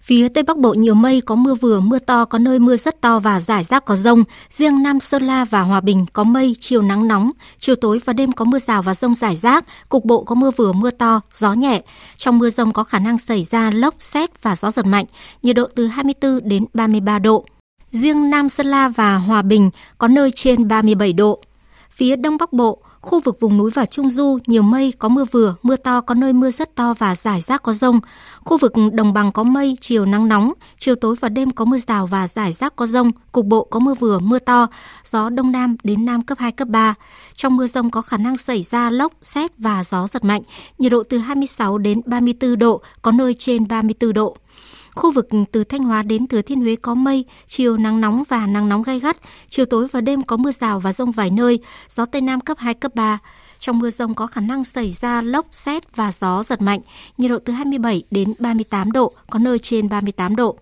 Phía Tây Bắc Bộ nhiều mây, có mưa vừa, mưa to, có nơi mưa rất to và rải rác có rông. Riêng Nam Sơn La và Hòa Bình có mây, chiều nắng nóng, chiều tối và đêm có mưa rào và rông rải rác, cục bộ có mưa vừa, mưa to, gió nhẹ. Trong mưa rông có khả năng xảy ra lốc, xét và gió giật mạnh, nhiệt độ từ 24 đến 33 độ. Riêng Nam Sơn La và Hòa Bình có nơi trên 37 độ. Phía Đông Bắc Bộ, Khu vực vùng núi và Trung Du nhiều mây, có mưa vừa, mưa to, có nơi mưa rất to và rải rác có rông. Khu vực đồng bằng có mây, chiều nắng nóng, chiều tối và đêm có mưa rào và rải rác có rông. Cục bộ có mưa vừa, mưa to, gió đông nam đến nam cấp 2, cấp 3. Trong mưa rông có khả năng xảy ra lốc, xét và gió giật mạnh. Nhiệt độ từ 26 đến 34 độ, có nơi trên 34 độ. Khu vực từ Thanh Hóa đến Thừa Thiên Huế có mây, chiều nắng nóng và nắng nóng gai gắt, chiều tối và đêm có mưa rào và rông vài nơi, gió Tây Nam cấp 2, cấp 3. Trong mưa rông có khả năng xảy ra lốc, xét và gió giật mạnh, nhiệt độ từ 27 đến 38 độ, có nơi trên 38 độ.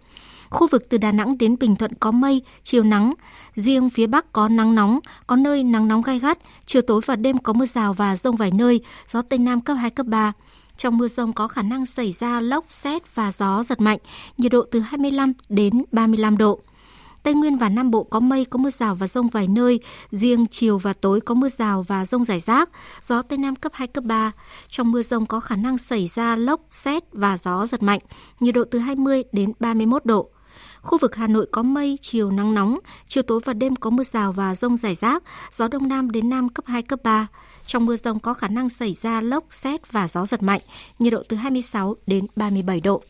Khu vực từ Đà Nẵng đến Bình Thuận có mây, chiều nắng. Riêng phía Bắc có nắng nóng, có nơi nắng nóng gai gắt. Chiều tối và đêm có mưa rào và rông vài nơi, gió Tây Nam cấp 2, cấp 3. Trong mưa rông có khả năng xảy ra lốc, xét và gió giật mạnh, nhiệt độ từ 25 đến 35 độ. Tây Nguyên và Nam Bộ có mây, có mưa rào và rông vài nơi. Riêng chiều và tối có mưa rào và rông rải rác. Gió Tây Nam cấp 2, cấp 3. Trong mưa rông có khả năng xảy ra lốc, xét và gió giật mạnh. Nhiệt độ từ 20 đến 31 độ. Khu vực Hà Nội có mây, chiều nắng nóng, chiều tối và đêm có mưa rào và rông rải rác, gió đông nam đến nam cấp 2, cấp 3. Trong mưa rông có khả năng xảy ra lốc, xét và gió giật mạnh, nhiệt độ từ 26 đến 37 độ.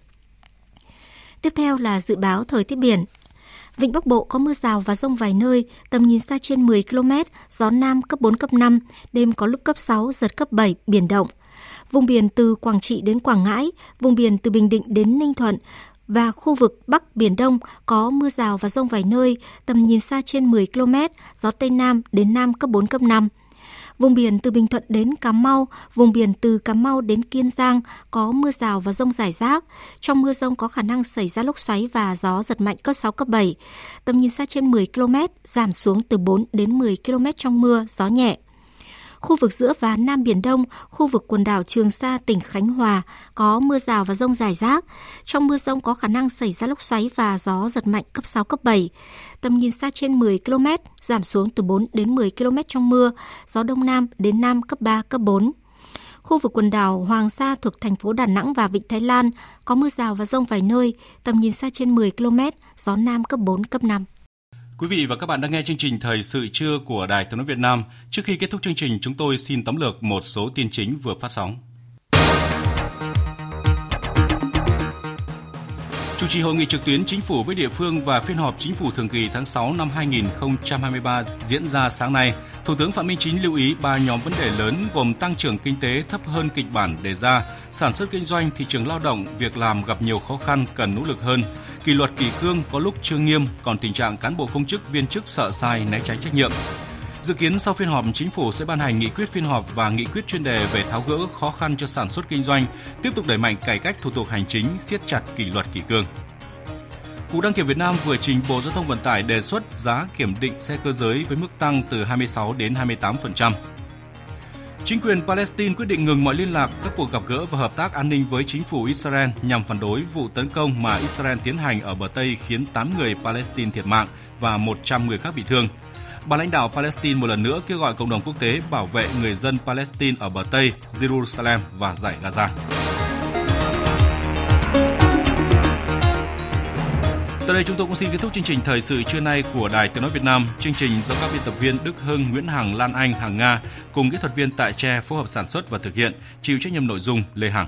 Tiếp theo là dự báo thời tiết biển. Vịnh Bắc Bộ có mưa rào và rông vài nơi, tầm nhìn xa trên 10 km, gió Nam cấp 4, cấp 5, đêm có lúc cấp 6, giật cấp 7, biển động. Vùng biển từ Quảng Trị đến Quảng Ngãi, vùng biển từ Bình Định đến Ninh Thuận, và khu vực Bắc Biển Đông có mưa rào và rông vài nơi, tầm nhìn xa trên 10 km, gió Tây Nam đến Nam cấp 4, cấp 5. Vùng biển từ Bình Thuận đến Cà Mau, vùng biển từ Cà Mau đến Kiên Giang có mưa rào và rông rải rác. Trong mưa rông có khả năng xảy ra lốc xoáy và gió giật mạnh cấp 6, cấp 7. Tầm nhìn xa trên 10 km, giảm xuống từ 4 đến 10 km trong mưa, gió nhẹ. Khu vực giữa và Nam Biển Đông, khu vực quần đảo Trường Sa, tỉnh Khánh Hòa có mưa rào và rông rải rác. Trong mưa rông có khả năng xảy ra lốc xoáy và gió giật mạnh cấp 6, cấp 7. Tầm nhìn xa trên 10 km, giảm xuống từ 4 đến 10 km trong mưa, gió Đông Nam đến Nam cấp 3, cấp 4. Khu vực quần đảo Hoàng Sa thuộc thành phố Đà Nẵng và Vịnh Thái Lan có mưa rào và rông vài nơi, tầm nhìn xa trên 10 km, gió Nam cấp 4, cấp 5. Quý vị và các bạn đang nghe chương trình Thời sự trưa của Đài Tiếng nói Việt Nam. Trước khi kết thúc chương trình, chúng tôi xin tóm lược một số tin chính vừa phát sóng. Chủ trì hội nghị trực tuyến chính phủ với địa phương và phiên họp chính phủ thường kỳ tháng 6 năm 2023 diễn ra sáng nay, Thủ tướng Phạm Minh Chính lưu ý ba nhóm vấn đề lớn gồm tăng trưởng kinh tế thấp hơn kịch bản đề ra, sản xuất kinh doanh, thị trường lao động, việc làm gặp nhiều khó khăn cần nỗ lực hơn, kỷ luật kỷ cương có lúc chưa nghiêm, còn tình trạng cán bộ công chức viên chức sợ sai né tránh trách nhiệm. Dự kiến sau phiên họp, chính phủ sẽ ban hành nghị quyết phiên họp và nghị quyết chuyên đề về tháo gỡ khó khăn cho sản xuất kinh doanh, tiếp tục đẩy mạnh cải cách thủ tục hành chính, siết chặt kỷ luật kỷ cương. Cục đăng kiểm Việt Nam vừa trình Bộ Giao thông Vận tải đề xuất giá kiểm định xe cơ giới với mức tăng từ 26 đến 28%. Chính quyền Palestine quyết định ngừng mọi liên lạc, các cuộc gặp gỡ và hợp tác an ninh với chính phủ Israel nhằm phản đối vụ tấn công mà Israel tiến hành ở bờ Tây khiến 8 người Palestine thiệt mạng và 100 người khác bị thương. Bà lãnh đạo Palestine một lần nữa kêu gọi cộng đồng quốc tế bảo vệ người dân Palestine ở bờ Tây, Jerusalem và giải Gaza. Tới đây chúng tôi cũng xin kết thúc chương trình thời sự trưa nay của Đài Tiếng nói Việt Nam. Chương trình do các biên tập viên Đức Hưng, Nguyễn Hằng, Lan Anh, Hằng Nga cùng kỹ thuật viên tại Tre phối hợp sản xuất và thực hiện, chịu trách nhiệm nội dung Lê Hằng.